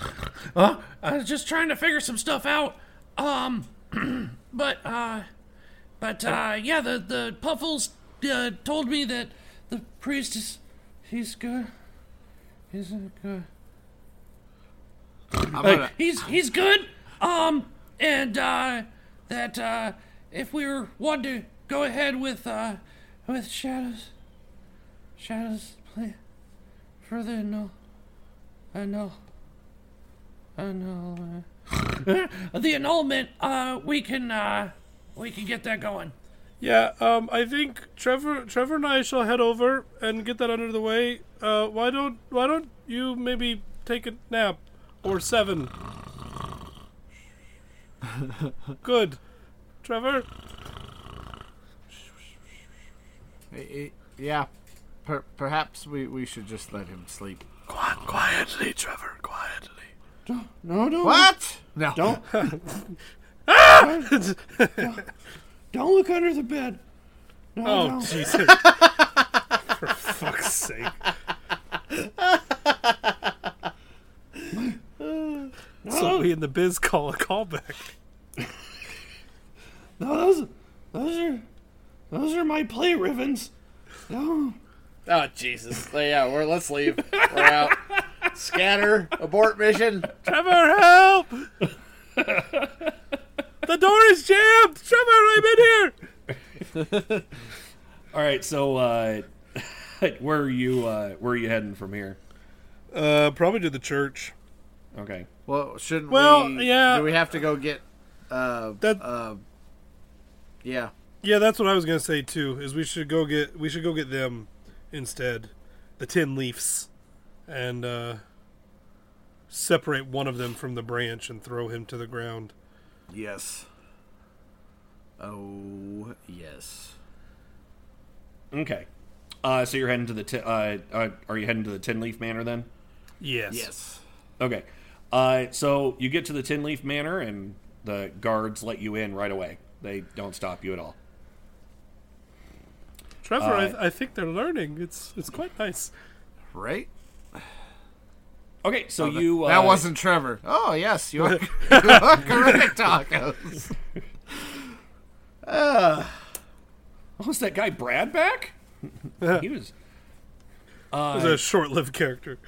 Uh, I was just trying to figure some stuff out. Um, but uh, but uh, yeah, the the Puffles uh, told me that the priest is, he's good. He's good. Gonna, he's he's good. Um, and uh, that uh, if we were wanting to go ahead with uh, with shadows, shadows play further the no, no, uh, no, uh, the annulment. Uh, we can uh, we can get that going. Yeah, um, I think Trevor, Trevor and I shall head over and get that under the way. Uh, why don't, why don't you maybe take a nap or seven? Good, Trevor. yeah, per, perhaps we, we should just let him sleep. Quiet, quietly, Trevor. Quietly. No, no, What? No. Ah! Don't don't look under the bed. No, Oh no. Jesus! For fuck's sake! So we in the biz call a callback. No, those those are those are my play ribbons. No. Oh Jesus! Yeah, we're let's leave. We're out. Scatter. Abort mission. Trevor, help! the door is jammed. Trevor, I'm in here. All right. So uh, where are you? Uh, where are you heading from here? Uh, probably to the church. Okay. Well, shouldn't Well, we? yeah. Do we have to go get? Uh, That- uh, yeah. Yeah, that's what I was gonna say too. Is we should go get we should go get them instead, the tin leaves, and uh, separate one of them from the branch and throw him to the ground. Yes. Oh yes. Okay. Uh, so you're heading to the ti- uh, uh, are you heading to the Tin Leaf Manor then? Yes. Yes. Okay. Uh, so you get to the Tin Leaf Manor and the guards let you in right away. They don't stop you at all. Trevor, Uh, I, I think they're learning. It's it's quite nice. Right? Okay, so Oh, that- you. Uh, that wasn't Trevor. Oh yes, you are, you are correct, tacos. Uh, Oh, is that guy Brad back? he was. Uh, It was a short-lived character.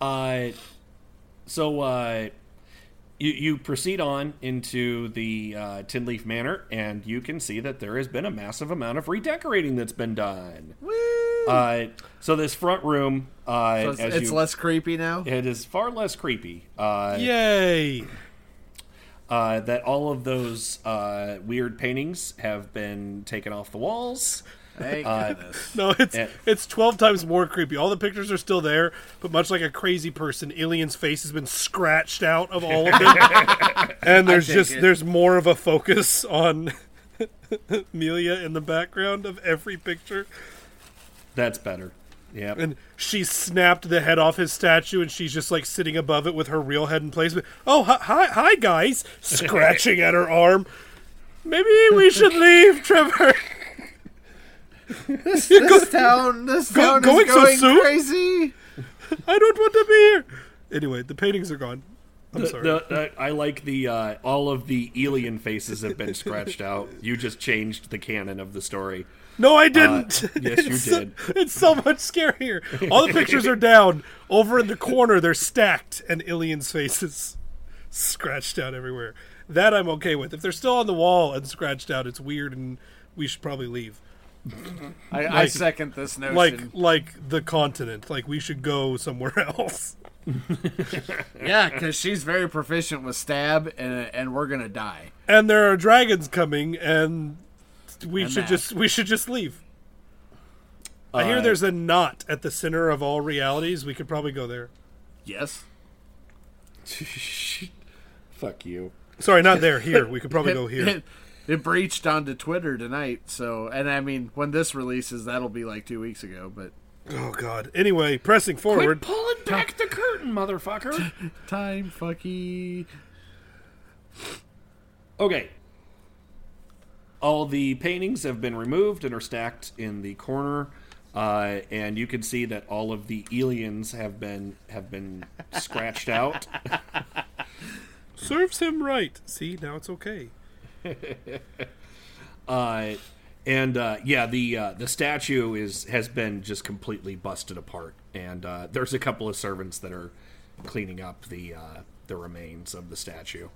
uh, so uh, you you proceed on into the uh, Tin Leaf Manor, and you can see that there has been a massive amount of redecorating that's been done. Uh, so this front room, uh, So it's- as it's you- less creepy now? It is far less creepy. Uh, Yay! Uh, that all of those uh, weird paintings have been taken off the walls. Thank Uh, goodness. No, it's and- it's twelve times more creepy. All the pictures are still there, but much like a crazy person, Elian's face has been scratched out of all of them, and there's just it. there's more of a focus on Amelia in the background of every picture. That's better. Yeah. And she snapped the head off his statue, and she's just like sitting above it with her real head in place. But, oh, hi, hi, hi, guys! Scratching at her arm. Maybe we should leave, Trevor. This, this town, this Go- town going is so going soon? crazy. I don't want to be here. Anyway, the paintings are gone. I'm The- sorry. the- uh, I like the uh, all of the Elian faces have been scratched out. You just changed the canon of the story. No, I didn't. Uh, yes, you It's so- did. It's so much scarier. All the pictures are down. Over in the corner, they're stacked, and Elians' faces scratched out everywhere. That I'm okay with. If they're still on the wall and scratched out, it's weird, and we should probably leave. I, I second this notion. Like, like the continent. Like we should go somewhere else. yeah, because she's very proficient with stab, and and we're gonna die. And there are dragons coming, and we And should that. just we should just leave. I hear Uh, there's a knot at the center of all realities. We could probably go there. Yes. Fuck you. Sorry, not there. Here, we could probably go here. It, it breached onto Twitter tonight, so and I mean when this releases, that'll be like two weeks ago. But Oh God. Anyway, pressing forward. Quit pulling back the curtain, motherfucker. time fucky. Okay. All the paintings have been removed and are stacked in the corner, uh, and you can see that all of the Elians have been have been scratched out. Serves him right. See, now it's okay. Uh, and uh, yeah, the uh, the statue is has been just completely busted apart, and uh, there's a couple of servants that are cleaning up the uh, the remains of the statue.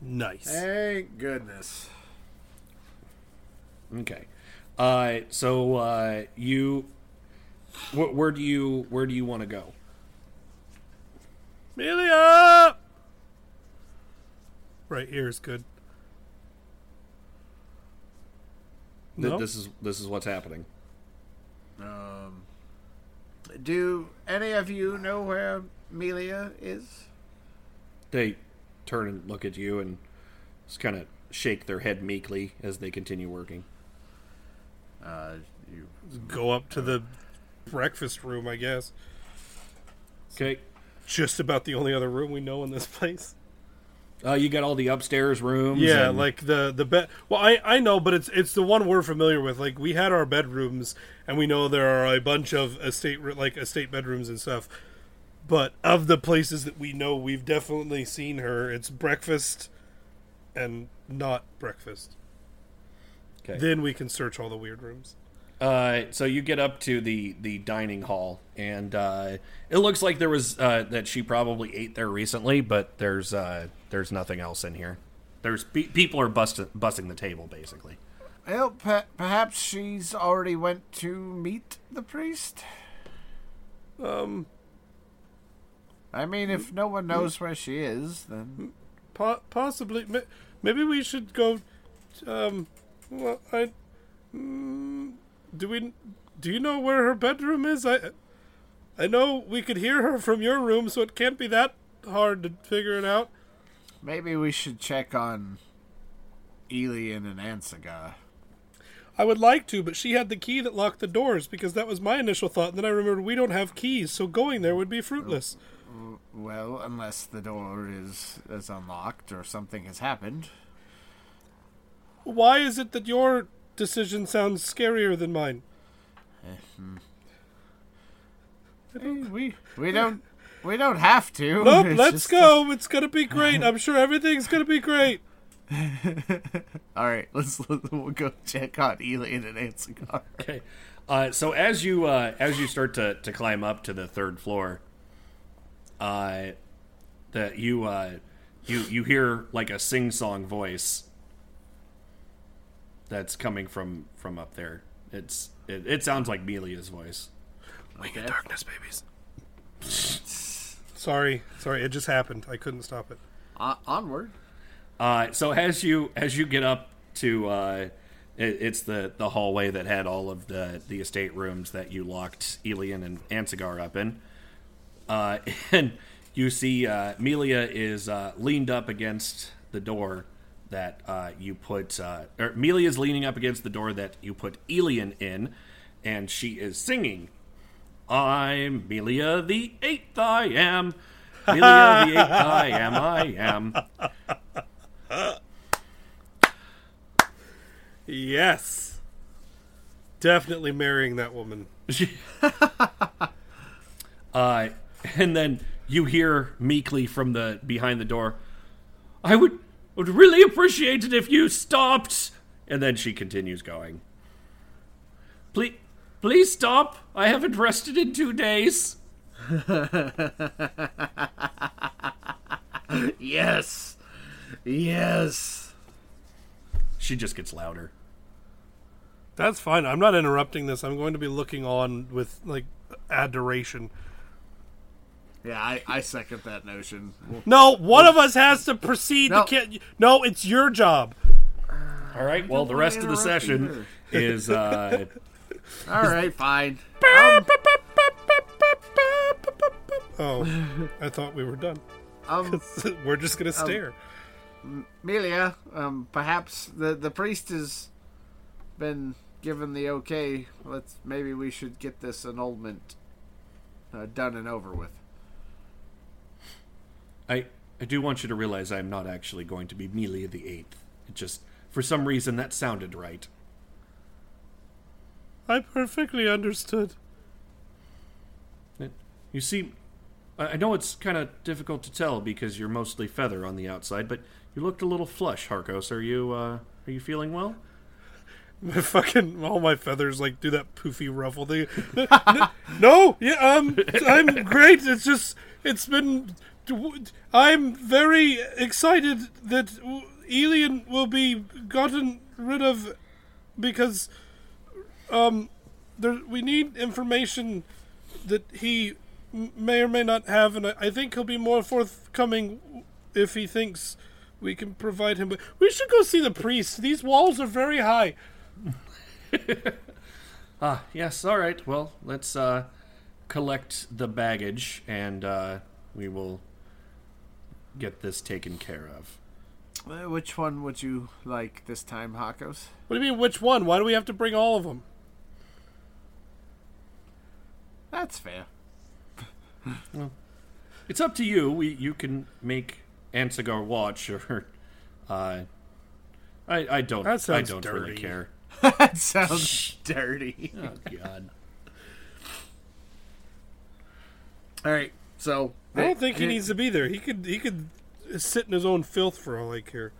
Nice. Thank goodness. Okay. Uh, so uh, you, wh- where do you where do you want to go? Amelia! Right here is good. Th- No? This is this is what's happening. Um, do any of you know where Melia is? They turn and look at you and just kind of shake their head meekly as they continue working. Uh, you Go up to the breakfast room, I guess. Okay. Just about the only other room we know in this place. Uh, you got all the upstairs rooms. Yeah, and- like the the bed. Well, I I know, but it's it's the one we're familiar with. Like we had our bedrooms, and we know there are a bunch of estate like estate bedrooms and stuff. But of the places that we know, we've definitely seen her. It's breakfast, and not breakfast. Okay. Then we can search all the weird rooms. Uh, so you get up to the the dining hall, and uh, it looks like there was uh, that she probably ate there recently, but there's uh, there's nothing else in here. There's pe- people are busting busting the table basically. Well, per- perhaps she's already went to meet the priest. Um, I mean, if no one knows where she is, then po- possibly. Maybe we should go. Um, well, I. Mm, do we? Do you know where her bedroom is? I. I know we could hear her from your room, so it can't be that hard to figure it out. Maybe we should check on Elian and Ansaga. I would like to, but she had the key that locked the doors because that was my initial thought. And then I remembered we don't have keys, so going there would be fruitless. Oh, well, unless the door is is unlocked or something has happened. Why is it that your decision sounds scarier than mine? Eh, hmm. eh, we we don't we don't have to. Nope, It's let's just- go. It's gonna be great. I'm sure everything's gonna be great. All right, let's we'll go check on Elian and Ansigar. Okay. Uh, so as you uh, as you start to, to climb up to the third floor, uh, that you uh, you you hear like a sing song voice that's coming from from up there. It's it, it sounds like Melia's voice. Wing of darkness, babies. Sorry, sorry, it just happened. I couldn't stop it. Uh, onward. Uh, so as you as you get up to uh, it, it's the the hallway that had all of the the estate rooms that you locked Elian and Ansigar up in, uh, and you see uh, Melia is uh, leaned up against the door that uh, you put. Uh, or Melia is leaning up against the door that you put Elian in, and she is singing. I'm Melia the Eighth. I am. Melia the Eighth. I am. I am. Yes. Definitely marrying that woman. Uh, and then you hear meekly from the behind the door, "I would would really appreciate it if you stopped." And then she continues going. Please, please stop. I haven't rested in two days. yes. Yes. She just gets louder. That's fine. I'm not interrupting this. I'm going to be looking on with like adoration. Yeah, I, I second that notion. We'll- No, one of us has to proceed. No. To ki- no, it's your job. All right. Well, the rest of the interrupt session is uh, All right, fine. Oh, I thought we were done. Um, we're just gonna stare. Melia, um, perhaps the the priest has been given the okay. Let's maybe we should get this annulment uh, done and over with. I I do want you to realize I'm not actually going to be Melia the Eighth. It just for some reason that sounded right. I perfectly understood. You see, I know it's kind of difficult to tell because you're mostly feather on the outside, but you looked a little flush, Harcos. Are you uh, are you feeling well? My fucking all my feathers like do that poofy ruffle thing. no, yeah, um, I'm great. It's just it's been. I'm very excited that Elian will be gotten rid of because um there we need information that he m- may or may not have, and I, I think he'll be more forthcoming if he thinks we can provide him. But we should go see the priest. These walls are very high. Ah, yes. All right. Well, let's uh, collect the baggage, and uh, we will get this taken care of. Uh, which one would you like this time, Harcos? What do you mean, which one? Why do we have to bring all of them? That's fair. Well, it's up to you. We you can make Ansigar watch, or uh, I I don't That I don't dirty. really care. that sounds dirty. Oh God. All right, so I don't think he needs to be there. He could he could sit in his own filth for all I care.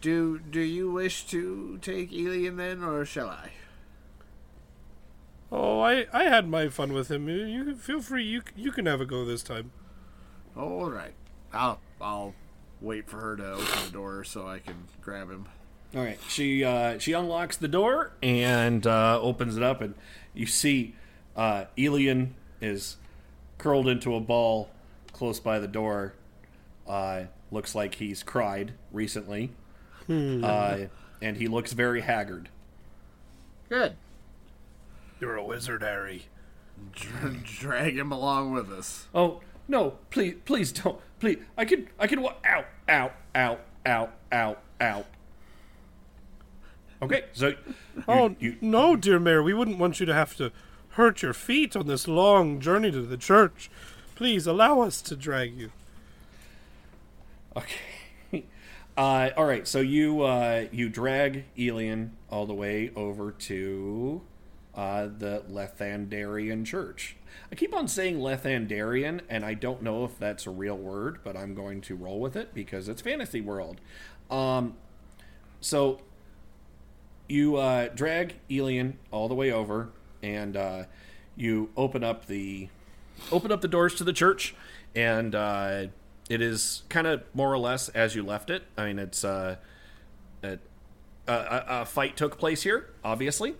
Do do you wish to take Elian then, or shall I? Oh, I I had my fun with him. You, you feel free. You you can have a go this time. All right, I'll I'll wait for her to open the door so I can grab him. All right. She uh, she unlocks the door and uh, opens it up, and you see uh, Elian is curled into a ball close by the door. Uh, looks like he's cried recently, Hmm. uh, and he looks very haggard. Good. You're a wizard, Harry. Drag him along with us. Oh no! Please, please don't. Please, I can, I can. Wa- ow, ow, ow, ow, ow, ow. Okay, so you- oh you, no, dear mayor, we wouldn't want you to have to hurt your feet on this long journey to the church. Please allow us to drag you. Okay. Uh, all right. So you uh, you drag Elian all the way over to uh, the Lethandarian Church. I keep on saying Lethandarian, and I don't know if that's a real word, but I'm going to roll with it because it's fantasy world. Um, so you uh, drag Elian all the way over, and uh, you open up the open up the doors to the church, and uh, it is kind of more or less as you left it. I mean, it's uh, a, a, a fight took place here, obviously,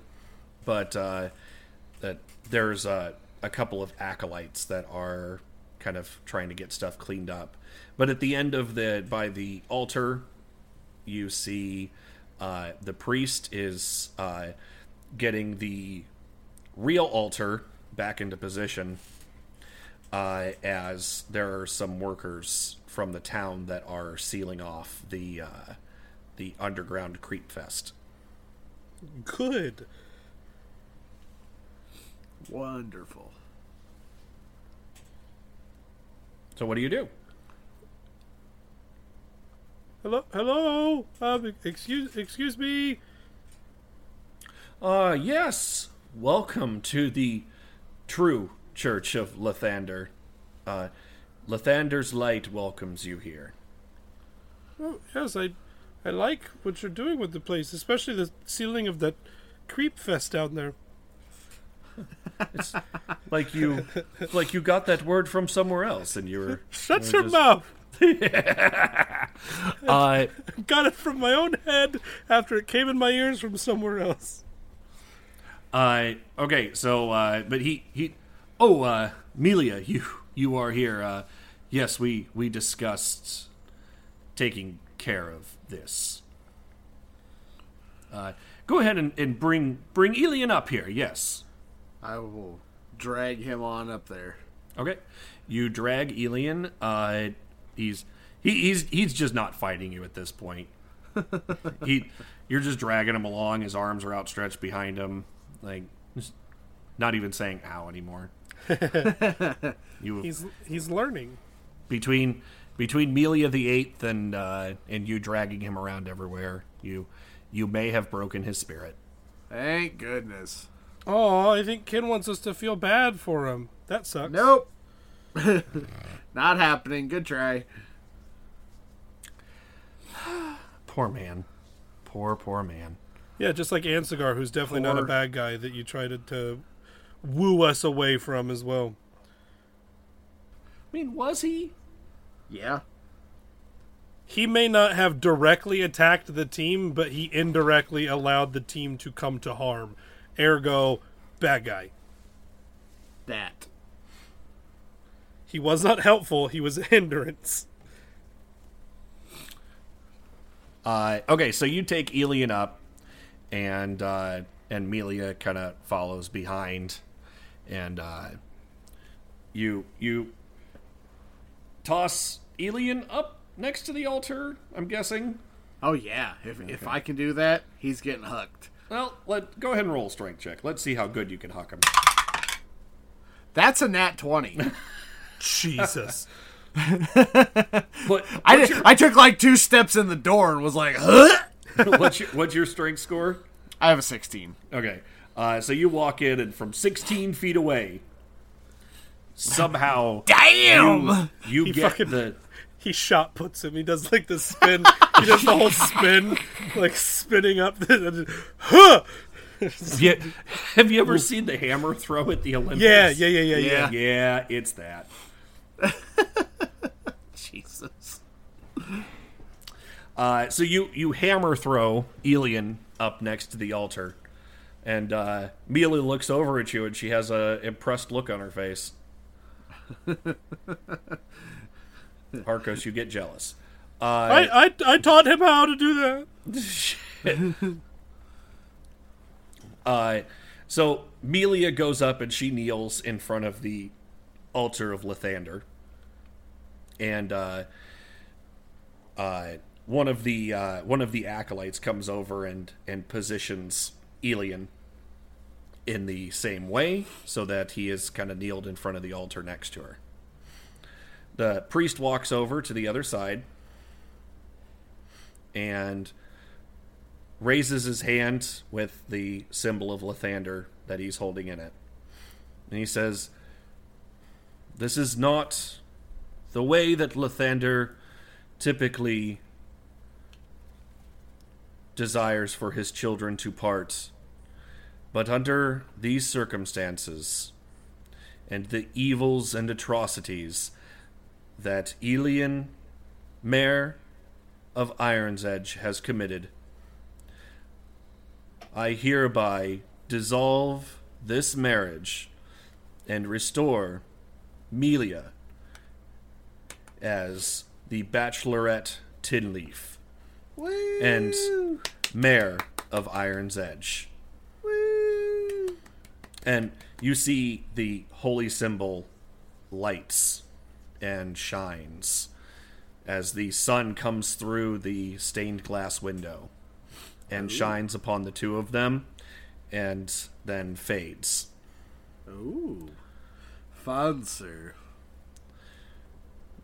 but uh, that there's uh, a couple of acolytes that are kind of trying to get stuff cleaned up. But at the end of the by the altar, you see uh, the priest is uh, getting the real altar back into position uh, as there are some workers from the town that are sealing off the uh, the underground creep fest. Good. Wonderful. So what do you do? Hello, hello. Um, excuse, excuse me. Uh, yes. Welcome to the true Church of Lathander. Uh, Lathander's light welcomes you here. Oh, yes, I, I like what you're doing with the place, especially the ceiling of that creep fest down there. It's like you, like you got that word from somewhere else, and you were Shut you your just- mouth. Uh, Got it from my own head after it came in my ears from somewhere else. Uh, okay, so uh, but he he, oh, uh, Melia, you you are here. Uh, yes, we we discussed taking care of this. Uh, go ahead and, and bring bring Elian up here. Yes. I will drag him on up there. Okay. You drag Elian. Uh, he's he, he's he's just not fighting you at this point. he you're just dragging him along. His arms are outstretched behind him, like just not even saying "ow" anymore. you He's he's learning. between between Melia the Eighth and uh, and you dragging him around everywhere. You you may have broken his spirit. Thank goodness. Oh, I think Ken wants us to feel bad for him. That sucks. Nope. Not happening. Good try. Poor man. Poor poor man. Yeah, just like Ansigar, who's definitely not a bad guy that you tried to, to woo us away from as well. I mean, was he? Yeah. He may not have directly attacked the team, but he indirectly allowed the team to come to harm. Ergo, bad guy. That. He was not helpful, he was a hindrance. Uh, okay, so you take Elian up, and uh, and Melia kind of follows behind, and uh, you you toss Elian up next to the altar. I'm guessing. Oh yeah. If if I can do that, he's getting hooked. Well, let go ahead and roll a strength check. Let's see how good you can huck him. That's a nat twenty. Jesus. What, I what's did, I took like two steps in the door and was like, huh? what's your what's your strength score? I have a sixteen. Okay, uh, so you walk in, and from 16 feet away, somehow, Damn! you, you He get fucking- the He shot puts him. He does like the spin. he does the whole spin, like spinning up. The, huh! Have you, have you ever seen the hammer throw at the Olympics? Yeah, yeah, yeah, yeah, yeah. Yeah, it's that. Jesus. Uh, so you you hammer throw Elian up next to the altar, and uh, Melia looks over at you, and she has a impressed look on her face. Harcos, you get jealous. Uh, I, I, I taught him how to do that. Uh, so Melia goes up and she kneels in front of the altar of Lathander, and uh, uh, one of the uh, one of the acolytes comes over and and positions Elian in the same way, so that he is kind of kneeled in front of the altar next to her. The priest walks over to the other side and raises his hand with the symbol of Lathander that he's holding in it. And he says, This is not the way that Lathander typically desires for his children to part. But under these circumstances, and the evils and atrocities that Elian, Mayor of Iron's Edge, has committed, I hereby dissolve this marriage and restore Melia as the Bachelorette Tinleaf and Mayor of Iron's Edge. And you see the holy symbol lights and shines as the sun comes through the stained glass window and Ooh. shines upon the two of them and then fades. Ooh. Fancy.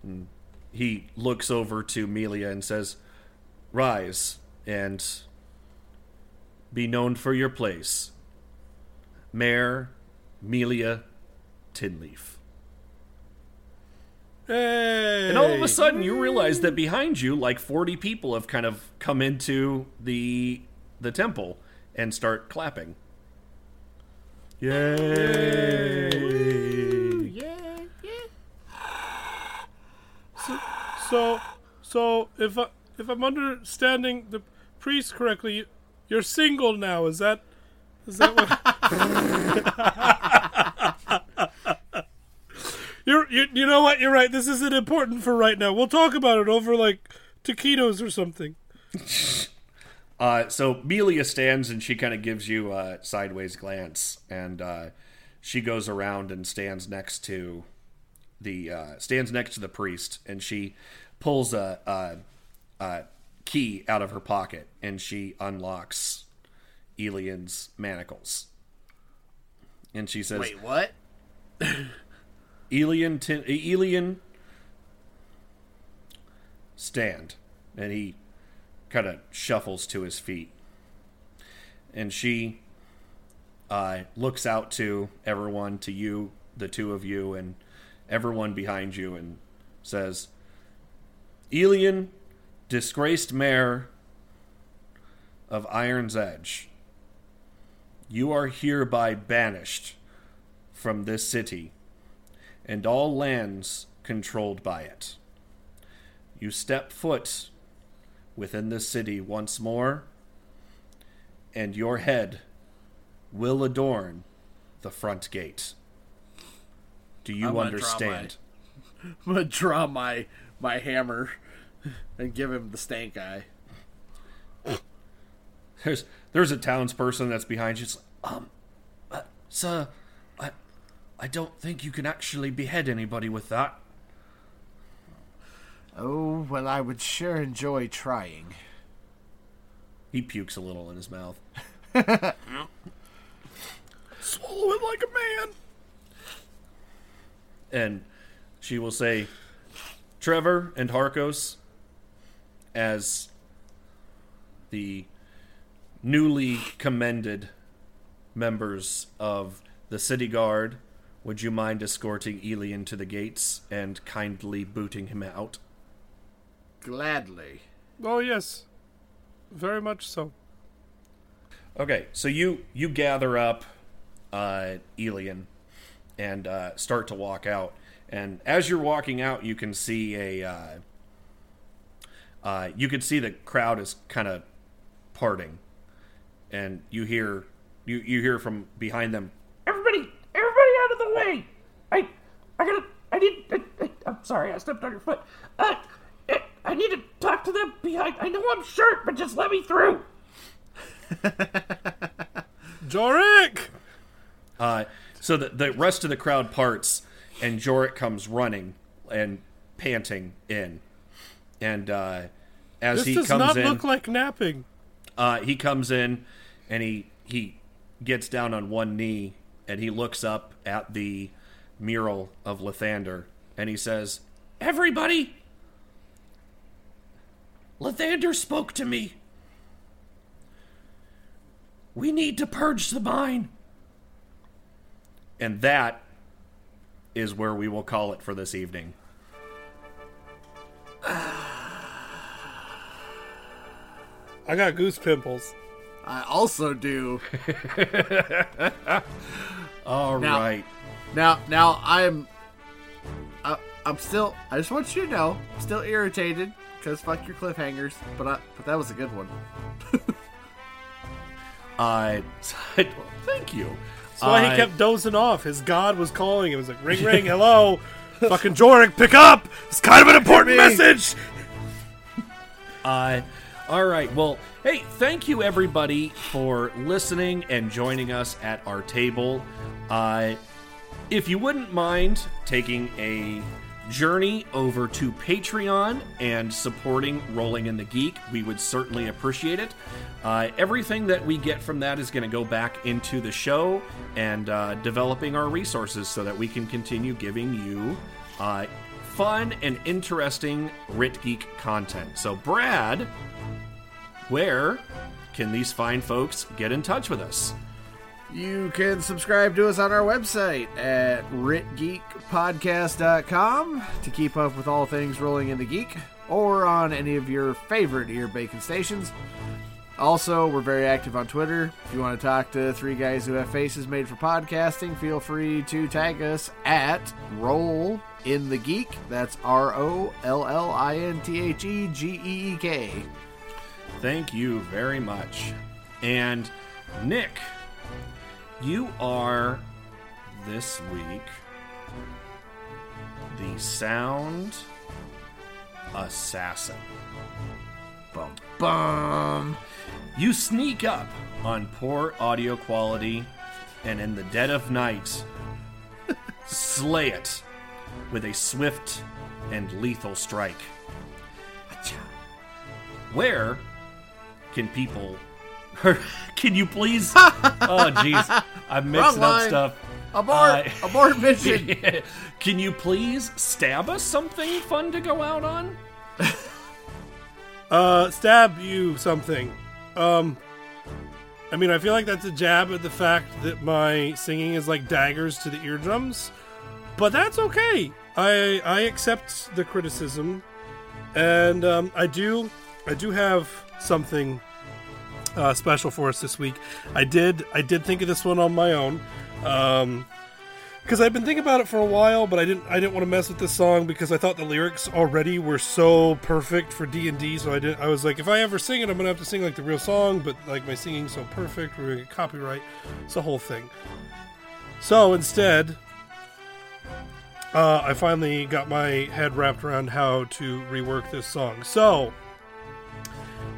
And he looks over to Melia and says, Rise and be known for your place. Mayor Melia Tinleaf. Hey. And all of a sudden, you realize that behind you, like forty people have kind of come into the the temple and start clapping. Yay! So, so, so if I, if I'm understanding the priest correctly, you're single now. Is that is that what? you're you, you know what? You're right. This isn't important for right now. We'll talk about it over like taquitos or something. Uh, so Melia stands and she kind of gives you a sideways glance, and uh, she goes around and stands next to the uh, stands next to the priest, and she pulls a, a, a key out of her pocket, and she unlocks Elian's manacles, and she says, Wait, what? Elian, tin- Elian, stand. And he kind of shuffles to his feet. And she uh, looks out to everyone, to you, the two of you, and everyone behind you, and says, Elian, disgraced mayor of Iron's Edge, you are hereby banished from this city and all lands controlled by it. You step foot within this city once more, and your head will adorn the front gate. Do you I'm gonna understand? Draw my, I'm gonna draw my my hammer and give him the stank eye. There's there's a townsperson that's behind you. It's like, um, uh, sir, I don't think you can actually behead anybody with that. Oh well, I would sure enjoy trying. He pukes a little in his mouth. Swallow it like a man. and she will say, Trevor and Harcos, as the newly commended members of the city guard, would you mind escorting Elian to the gates and kindly booting him out? Gladly. Oh yes, very much so. Okay, so you you gather up uh, Elian and uh, start to walk out, and as you're walking out, you can see a uh, uh, you can see the crowd is kind of parting, and you hear you you hear from behind them. Everybody, everybody out of the way! I, I gotta, I need, I, I, I'm sorry, I stepped on your foot. Uh, I, I need to talk to them behind. I know I'm short, but just let me through. Joriq. Uh, so the the rest of the crowd parts, and Joriq comes running and panting in, and uh, as This he does comes not in, look like napping. Uh, he comes in and he he gets down on one knee and he looks up at the mural of Lathander and he says, Everybody! Lathander spoke to me. We need to purge the mine. And that is where we will call it for this evening. I got goose pimples. I also do. All now, right. Now, now I'm, uh, I'm still. I just want you to know, I'm still irritated because fuck your cliffhangers. But I, but that was a good one. Uh, thank you. That's why Uh, he kept dozing off. His god was calling. It was like, ring, ring, hello. Fucking Joriq, pick up. It's kind of an important message. Uh, all right. Well, hey, thank you everybody for listening and joining us at our table. Uh, if you wouldn't mind taking a journey over to Patreon and supporting Rolling in the Geek, we would certainly appreciate it. Uh, everything that we get from that is going to go back into the show and uh, developing our resources so that we can continue giving you uh, fun and interesting RITGeek content. So, Brad, where can these fine folks get in touch with us? You can subscribe to us on our website at ritgeekpodcast.com to keep up with all things rolling in the geek, or on any of your favorite ear bacon stations. Also, we're very active on Twitter. If you want to talk to three guys who have faces made for podcasting, feel free to tag us at Roll in the Geek. That's R O L L I N T H E G E E K. Thank you very much. And Nick, you are this week the sound assassin. Bum bum. You sneak up on poor audio quality and in the dead of night slay it with a swift and lethal strike. Where can people can you please Oh jeez. I'm mixing Wrong up line. stuff. Abort! Uh, Abort mission! Can you please stab us something fun to go out on? Uh, stab you something. Um, I mean, I feel like that's a jab at the fact that my singing is like daggers to the eardrums, but that's okay. I I accept the criticism, and um, I do I do have something uh, special for us this week. I did I did think of this one on my own. Um, because I've been thinking about it for a while, but I didn't I didn't want to mess with this song because I thought the lyrics already were so perfect for D and D. So I did I was like, if I ever sing it, I'm gonna have to sing like the real song, but like my singing's so perfect, we're gonna get copyright. It's a whole thing. So instead, uh, I finally got my head wrapped around how to rework this song. So.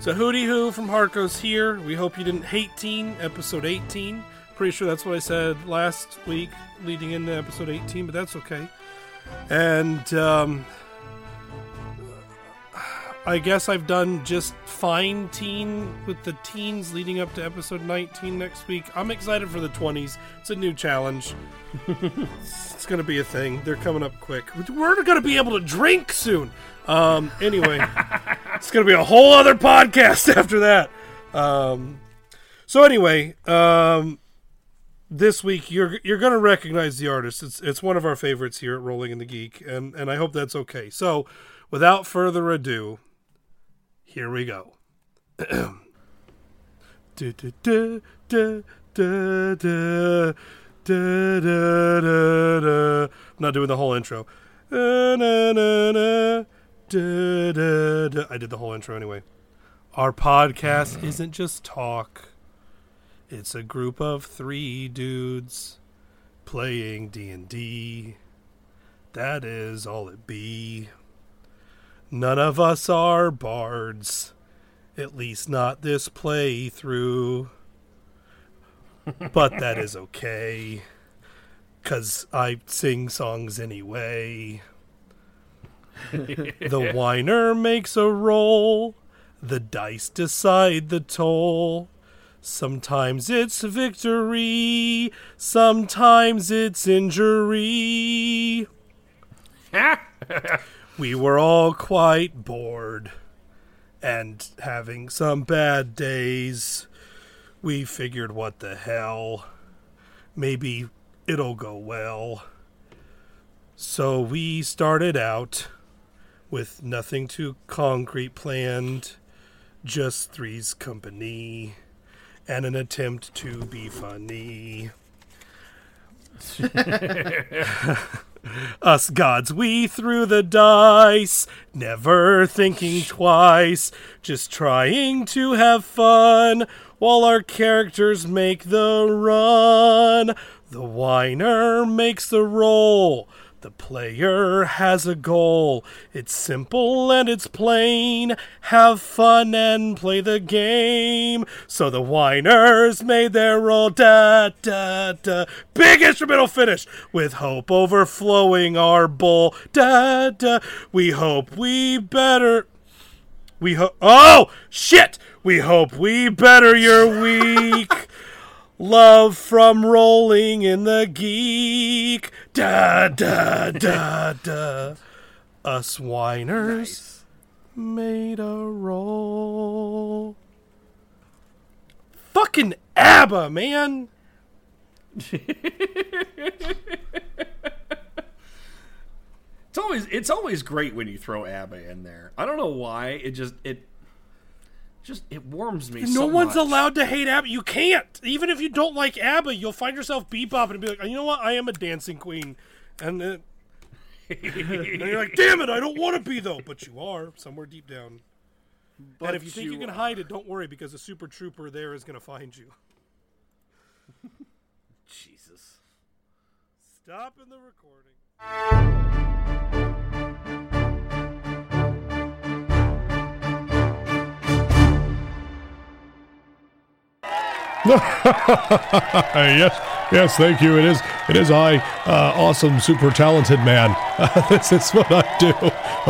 So Hootie Hoo from Harco's here. We hope you didn't hate Teen, episode 18. Pretty sure that's what I said last week, leading into episode 18, but that's okay. And um, I guess I've done just fine teen with the teens leading up to episode 19 next week. I'm excited for the 20s. It's a new challenge. it's going to be a thing. They're coming up quick. We're going to be able to drink soon. Um, anyway, it's going to be a whole other podcast after that. Um, so anyway, um, this week you're you're going to recognize the artist. It's it's one of our favorites here at Rolling in the Geek, and and I hope that's okay. So, without further ado, here we go. I'm not doing the whole intro. I did the whole intro anyway. Our podcast isn't just talk. It's a group of three dudes playing D and D. That is all it be. None of us are bards. At least not this playthrough. But that is okay. Cause I sing songs anyway. the whiner makes a roll. The dice decide the toll. Sometimes it's victory. Sometimes it's injury. we were all quite bored and having some bad days. We figured, what the hell? Maybe it'll go well. So we started out with nothing too concrete planned, just Three's company, and an attempt to be funny. Us gods, we threw the dice, never thinking twice, just trying to have fun while our characters make the run. The whiner makes the roll. The player has a goal. It's simple and it's plain. Have fun and play the game. So the whiners made their roll. Da da da. Big instrumental finish with hope overflowing our bowl. Da da. We hope we better. We hope. Oh shit! We hope we better your week. Love from rolling in the geek. Da da da da. Us whiners made a roll. Fucking ABBA, man. It's always it's always great when you throw ABBA in there. I don't know why. It just it just it warms me. No so one's much. allowed to hate ABBA. You can't. Even if you don't like ABBA, you'll find yourself bebopping and be like, you know what? I am a dancing queen. And, uh, and you're like, damn it, I don't want to be though. But you are somewhere deep down. But and if you think you, you can are. hide it, don't worry because a super trooper there is going to find you. Jesus. Stop in the recording. yes, yes, thank you. It is, it is I, uh, awesome, super talented man. this is what I do.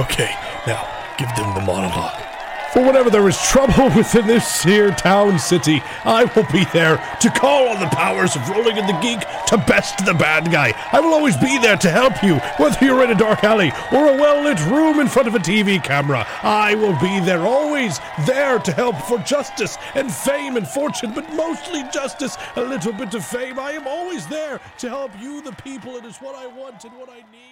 Okay, now give them the monologue. For whenever there is trouble within this here town city, I will be there to call on the powers of Rolling in the Geek to best the bad guy. I will always be there to help you, whether you're in a dark alley or a well lit room in front of a TV camera. I will be there, always there to help for justice and fame and fortune, but mostly justice, a little bit of fame. I am always there to help you, the people. It is what I want and what I need.